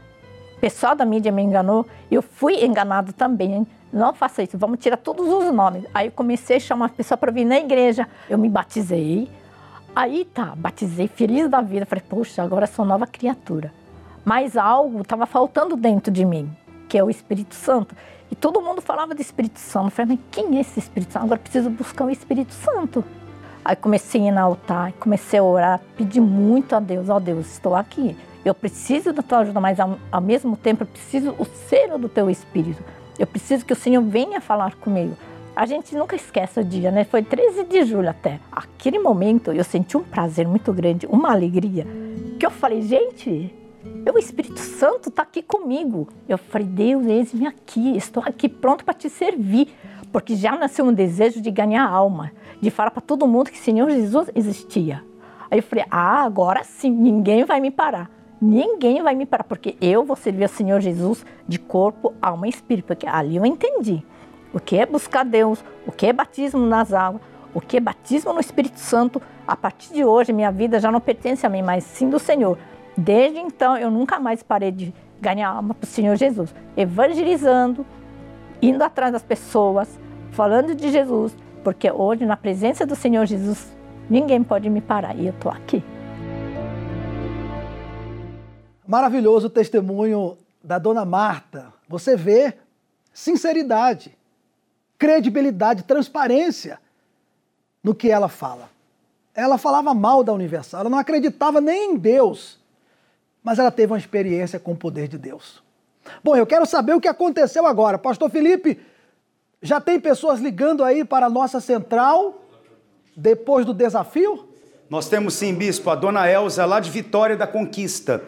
O pessoal da mídia me enganou, eu fui enganado também. Não faça isso, vamos tirar todos os nomes. Aí eu comecei a chamar as pessoas para vir na igreja. Eu me batizei. Aí tá, batizei, feliz da vida. Falei, poxa, agora sou nova criatura. Mas algo estava faltando dentro de mim, que é o Espírito Santo. E todo mundo falava do Espírito Santo. Eu falei, mas quem é esse Espírito Santo? Agora preciso buscar o Espírito Santo. Aí comecei a ir no altar, comecei a orar, pedi muito a Deus, ó oh, Deus, estou aqui. Eu preciso da tua ajuda, mas ao, ao mesmo tempo eu preciso o selo do teu Espírito. Eu preciso que o Senhor venha falar comigo. A gente nunca esquece o dia, né? Foi 13 de julho até. Aquele momento eu senti um prazer muito grande, uma alegria, que eu falei, gente, o Espírito Santo está aqui comigo. Eu falei, Deus, eis-me aqui, estou aqui pronto para te servir. Porque já nasceu um desejo de ganhar alma, de falar para todo mundo que Senhor Jesus existia. Aí eu falei, ah, agora sim, ninguém vai me parar. Ninguém vai me parar, porque eu vou servir ao Senhor Jesus de corpo, alma e espírito. Porque ali eu entendi o que é buscar Deus, o que é batismo nas águas, o que é batismo no Espírito Santo. A partir de hoje, minha vida já não pertence a mim, mas sim do Senhor. Desde então, eu nunca mais parei de ganhar alma para o Senhor Jesus, evangelizando, indo atrás das pessoas, falando de Jesus, porque hoje, na presença do Senhor Jesus, ninguém pode me parar e eu estou aqui. Maravilhoso testemunho da dona Marta. Você vê sinceridade credibilidade, transparência no que ela fala. Ela falava mal da Universal, ela não acreditava nem em Deus, mas ela teve uma experiência com o poder de Deus. Bom, eu quero saber o que aconteceu agora. Pastor Felipe, já tem pessoas ligando aí para a nossa central depois do desafio? Nós temos sim, bispo, a dona Elza lá de Vitória da Conquista.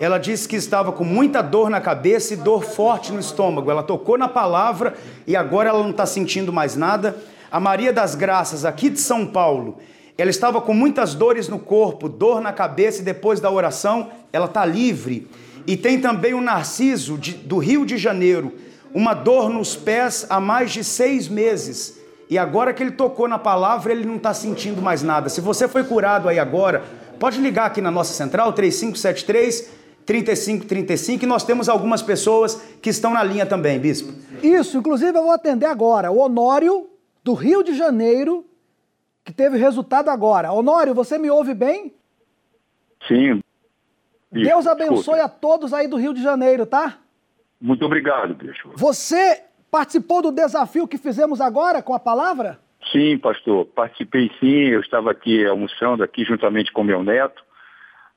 Ela disse que estava com muita dor na cabeça e dor forte no estômago. Ela tocou na palavra e agora ela não está sentindo mais nada. A Maria das Graças, aqui de São Paulo, ela estava com muitas dores no corpo, dor na cabeça e depois da oração ela está livre. E tem também o Narciso, de, do Rio de Janeiro, uma dor nos pés há mais de seis meses. E agora que ele tocou na palavra, ele não está sentindo mais nada. Se você foi curado aí agora, pode ligar aqui na nossa central, 3573 3535 e nós temos algumas pessoas que estão na linha também, bispo. Isso, inclusive eu vou atender agora. O Honório, do Rio de Janeiro, que teve resultado agora. Honório, você me ouve bem? Sim. Deus abençoe a todos aí do Rio de Janeiro, tá? Muito obrigado, bispo. Você participou do desafio que fizemos agora com a palavra? Sim, pastor. Participei sim. Eu estava aqui almoçando aqui juntamente com meu neto.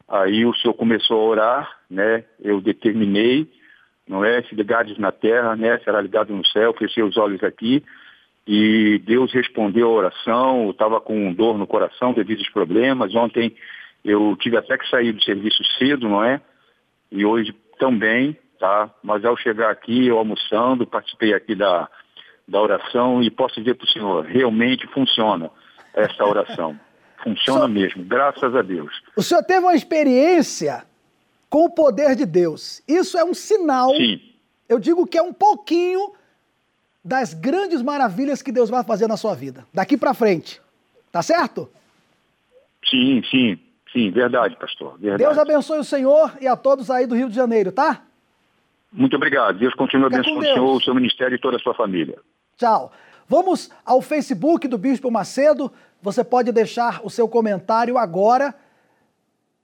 Aí o senhor começou a orar, né? Eu determinei, não é? Se ligares na terra, né? Será ligado no céu, fechei os olhos aqui. E Deus respondeu a oração, eu estava com dor no coração devido aos problemas. Ontem eu tive até que sair do serviço cedo, não é? E hoje também, tá? Mas ao chegar aqui, eu almoçando, participei aqui da, da oração e posso dizer para o senhor, realmente funciona essa oração. Funciona mesmo, graças a Deus. O senhor teve uma experiência com o poder de Deus. Isso é um sinal. Sim. Eu digo que é um pouquinho das grandes maravilhas que Deus vai fazer na sua vida, daqui para frente. Tá certo? Sim, sim, sim, verdade, pastor. Verdade. Deus abençoe o senhor e a todos aí do Rio de Janeiro, tá? Muito obrigado. Deus continue abençoando o senhor, o seu ministério e toda a sua família. Tchau. Vamos ao Facebook do Bispo Macedo. Você pode deixar o seu comentário agora.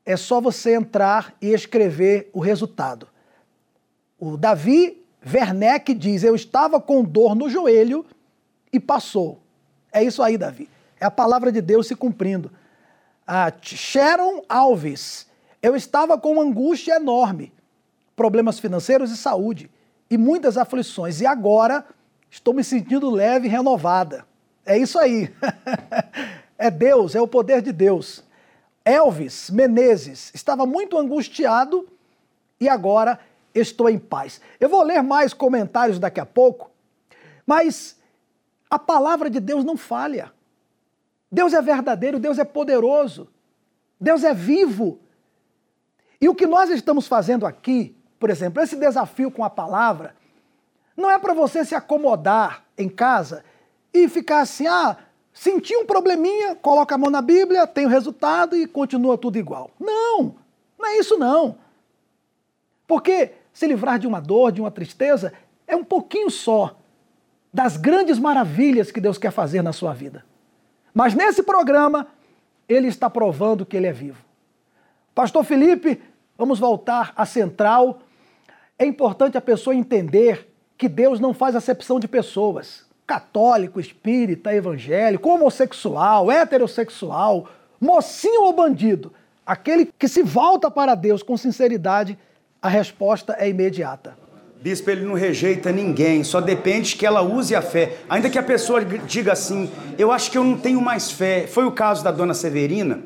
É só você entrar e escrever o resultado. O Davi Werneck diz: Eu estava com dor no joelho e passou. É isso aí, Davi. É a palavra de Deus se cumprindo. A Sharon Alves. Eu estava com angústia enorme, problemas financeiros e saúde, e muitas aflições. E agora estou me sentindo leve e renovada. É isso aí. é Deus, é o poder de Deus. Elvis Menezes estava muito angustiado e agora estou em paz. Eu vou ler mais comentários daqui a pouco, mas a palavra de Deus não falha. Deus é verdadeiro, Deus é poderoso, Deus é vivo. E o que nós estamos fazendo aqui, por exemplo, esse desafio com a palavra, não é para você se acomodar em casa e ficar assim, ah, senti um probleminha, coloca a mão na Bíblia, tem o resultado e continua tudo igual. Não, não é isso não. Porque se livrar de uma dor, de uma tristeza, é um pouquinho só das grandes maravilhas que Deus quer fazer na sua vida. Mas nesse programa, ele está provando que ele é vivo. Pastor Felipe, vamos voltar à central. É importante a pessoa entender que Deus não faz acepção de pessoas católico, espírita, evangélico, homossexual, heterossexual, mocinho ou bandido, aquele que se volta para Deus com sinceridade, a resposta é imediata. Bispo, ele não rejeita ninguém, só depende que ela use a fé. Ainda que a pessoa diga assim, eu acho que eu não tenho mais fé. Foi o caso da dona Severina,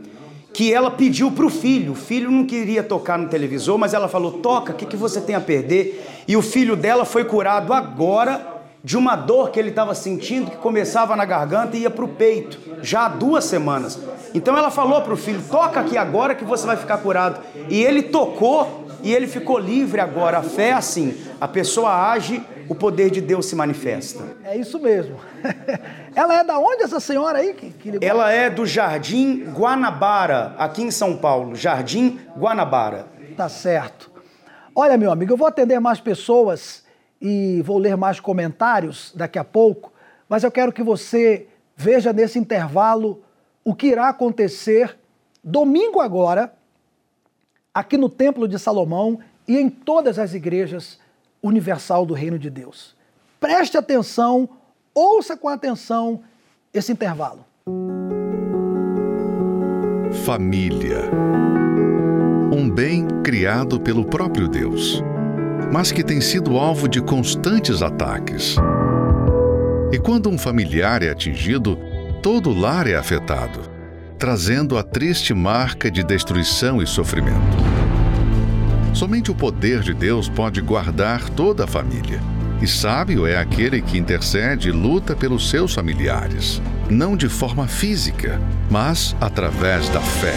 que ela pediu para o filho. O filho não queria tocar no televisor, mas ela falou: toca, o que, que você tem a perder? E o filho dela foi curado agora de uma dor que ele estava sentindo que começava na garganta e ia para o peito, já há duas semanas. Então ela falou para o filho: toca aqui agora que você vai ficar curado. E ele tocou e ele ficou livre agora. A fé é assim: a pessoa age, o poder de Deus se manifesta. É isso mesmo. Ela é da onde essa senhora aí? Que, que Ela é do Jardim Guanabara, aqui em São Paulo. Jardim Guanabara. Tá certo. Olha, meu amigo, eu vou atender mais pessoas e vou ler mais comentários daqui a pouco, mas eu quero que você veja nesse intervalo o que irá acontecer domingo agora, aqui no Templo de Salomão e em todas as igrejas universal do Reino de Deus. Preste atenção, ouça com atenção esse intervalo. Família. Um bem criado pelo próprio Deus, mas que tem sido alvo de constantes ataques. E quando um familiar é atingido, todo o lar é afetado, trazendo a triste marca de destruição e sofrimento. Somente o poder de Deus pode guardar toda a família. E sábio é aquele que intercede e luta pelos seus familiares, não de forma física, mas através da fé.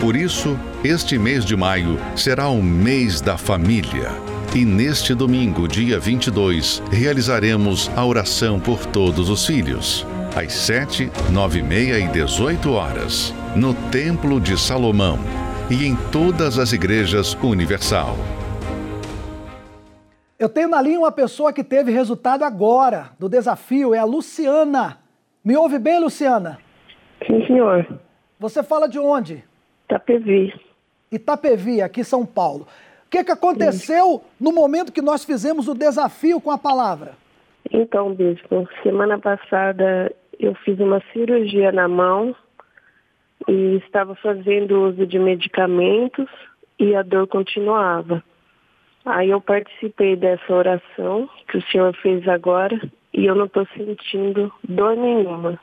Por isso, este mês de maio será o mês da família. E neste domingo, dia 22, realizaremos a oração por todos os filhos. Às 7, 9 e meia e 18 horas, no Templo de Salomão e em todas as igrejas universal. Eu tenho na linha uma pessoa que teve resultado agora do desafio, é a Luciana. Me ouve bem, Luciana? Sim, senhor. Você fala de onde? Itapevi. Itapevi, aqui em São Paulo. O que, que aconteceu Sim. no momento que nós fizemos o desafio com a palavra? Então, bispo, semana passada eu fiz uma cirurgia na mão e estava fazendo uso de medicamentos e a dor continuava. Aí eu participei dessa oração que o senhor fez agora e eu não estou sentindo dor nenhuma.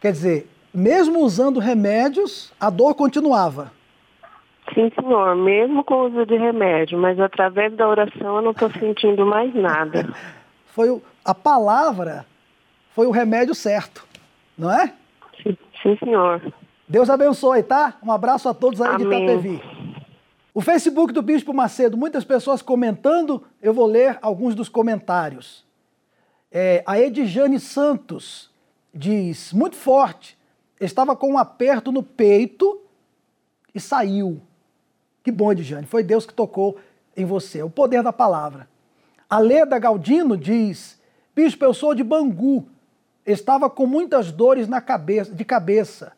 Quer dizer, mesmo usando remédios, a dor continuava? Sim, senhor, mesmo com o uso de remédio, mas através da oração eu não estou sentindo mais nada. foi a palavra, foi o remédio certo, não é? Sim, sim, senhor. Deus abençoe, tá? Um abraço a todos aí Amém. de Itapevi. O Facebook do Bispo Macedo, muitas pessoas comentando, eu vou ler alguns dos comentários. É, a Edjane Santos diz, muito forte, estava com um aperto no peito e saiu. Que bom, Edjane, foi Deus que tocou em você, o poder da palavra. A Leda Galdino diz, Bispo, eu sou de Bangu, estava com muitas dores na cabeça, de cabeça,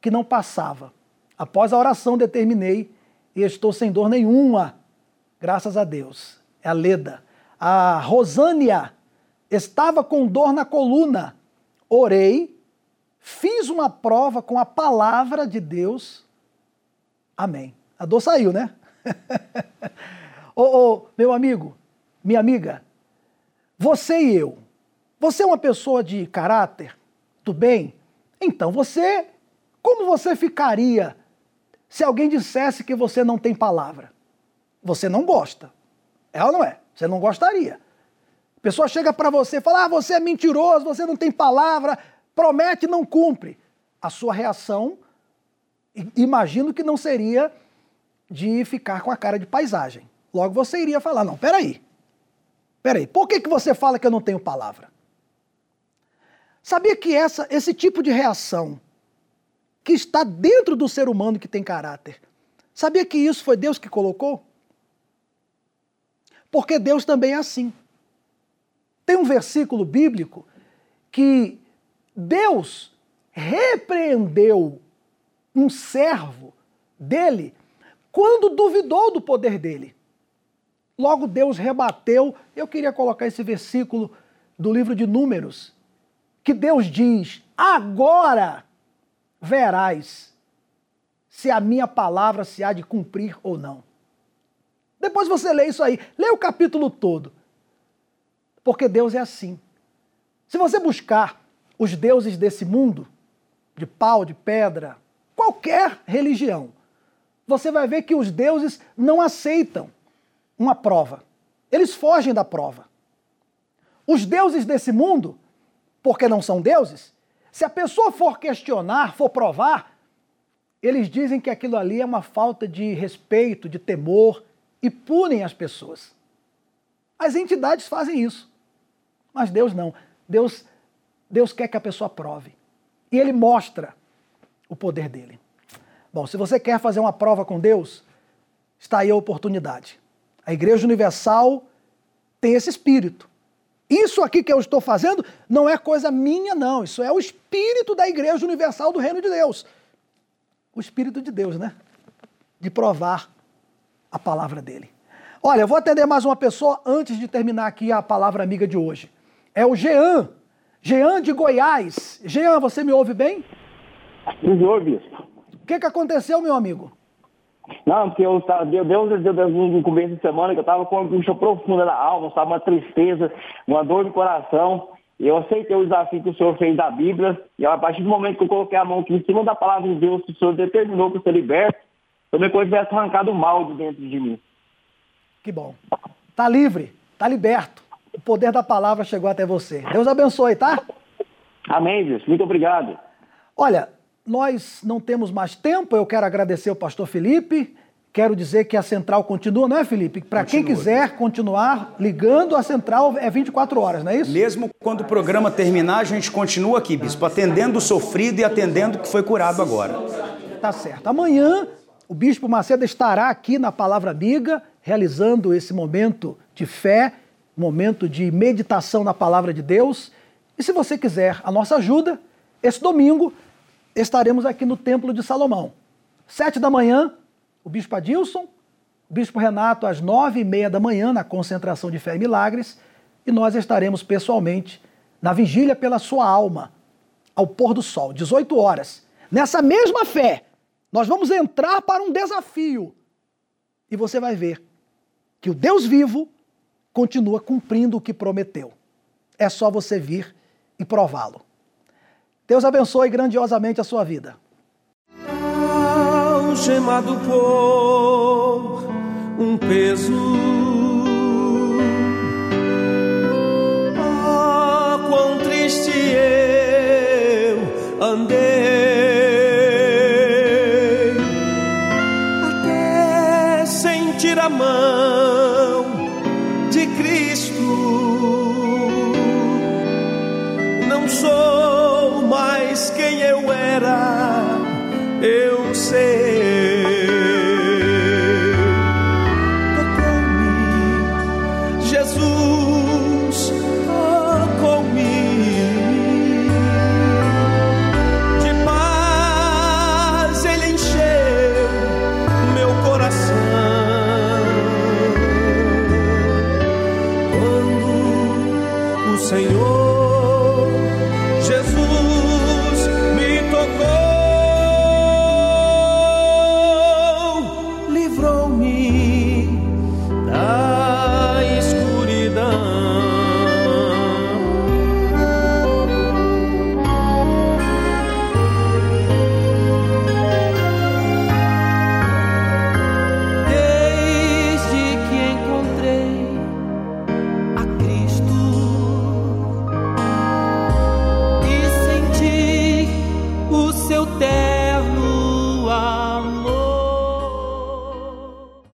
que não passava. Após a oração determinei e estou sem dor nenhuma, graças a Deus. É a Leda. A Rosânia estava com dor na coluna. Orei, fiz uma prova com a palavra de Deus. Amém. A dor saiu, né? ô, meu amigo, minha amiga, você e eu, você é uma pessoa de caráter, do bem? Então você, como você ficaria se alguém dissesse que você não tem palavra, você não gosta. É ou não é? Você não gostaria. A pessoa chega para você e fala: ah, você é mentiroso, você não tem palavra, promete e não cumpre. A sua reação, imagino que não seria de ficar com a cara de paisagem. Logo você iria falar: não, peraí. Peraí, por que, que você fala que eu não tenho palavra? Sabia que essa, esse tipo de reação que está dentro do ser humano que tem caráter. Sabia que isso foi Deus que colocou? Porque Deus também é assim. Tem um versículo bíblico que Deus repreendeu um servo dele quando duvidou do poder dele. Logo Deus rebateu. Eu queria colocar esse versículo do livro de Números, que Deus diz: agora verás se a minha palavra se há de cumprir ou não. Depois você lê isso aí, lê o capítulo todo. Porque Deus é assim. Se você buscar os deuses desse mundo, de pau, de pedra, qualquer religião, você vai ver que os deuses não aceitam uma prova. Eles fogem da prova. Os deuses desse mundo, porque não são deuses, se a pessoa for questionar, for provar, eles dizem que aquilo ali é uma falta de respeito, de temor e punem as pessoas. As entidades fazem isso. Mas Deus não. Deus, Deus quer que a pessoa prove. E ele mostra o poder dele. Bom, se você quer fazer uma prova com Deus, está aí a oportunidade. A Igreja Universal tem esse espírito. Isso aqui que eu estou fazendo não é coisa minha, não. Isso é o espírito da Igreja Universal do Reino de Deus. O espírito de Deus, né? De provar a palavra dele. Olha, eu vou atender mais uma pessoa antes de terminar aqui a palavra amiga de hoje. É o Jean. Jean de Goiás. Jean, você me ouve bem? Me ouve. O que, que aconteceu, meu amigo? Não, porque eu estava, Deus, Deus deu no começo de semana que eu estava com uma angústia profunda na alma, estava uma tristeza, uma dor no coração. Eu aceitei o desafio que o Senhor fez da Bíblia, e a partir do momento que eu coloquei a mão aqui em cima da palavra de Deus, que o Senhor determinou para ser liberto, também se tivesse arrancado o mal de dentro de mim. Que bom. Tá livre, tá liberto. O poder da palavra chegou até você. Deus abençoe, tá? Amém, Deus. Muito obrigado. Olha, nós não temos mais tempo. Eu quero agradecer ao pastor Felipe. Quero dizer que a central continua, não é, Felipe? Para quem quiser continuar ligando, a central é 24 horas, não é isso? Mesmo quando o programa terminar, a gente continua aqui, bispo, atendendo o sofrido e atendendo o que foi curado agora. Tá certo. Amanhã, o bispo Macedo estará aqui na Palavra Amiga, realizando esse momento de fé, momento de meditação na Palavra de Deus. E se você quiser a nossa ajuda, esse domingo estaremos aqui no Templo de Salomão. Sete da manhã, o Bispo Adilson, o Bispo Renato às nove e meia da manhã na concentração de fé e milagres e nós estaremos pessoalmente na vigília pela sua alma, ao pôr do sol, 18 horas. Nessa mesma fé, nós vamos entrar para um desafio e você vai ver que o Deus vivo continua cumprindo o que prometeu. É só você vir e prová-lo. Deus abençoe grandiosamente a sua vida. Algemado por um peso.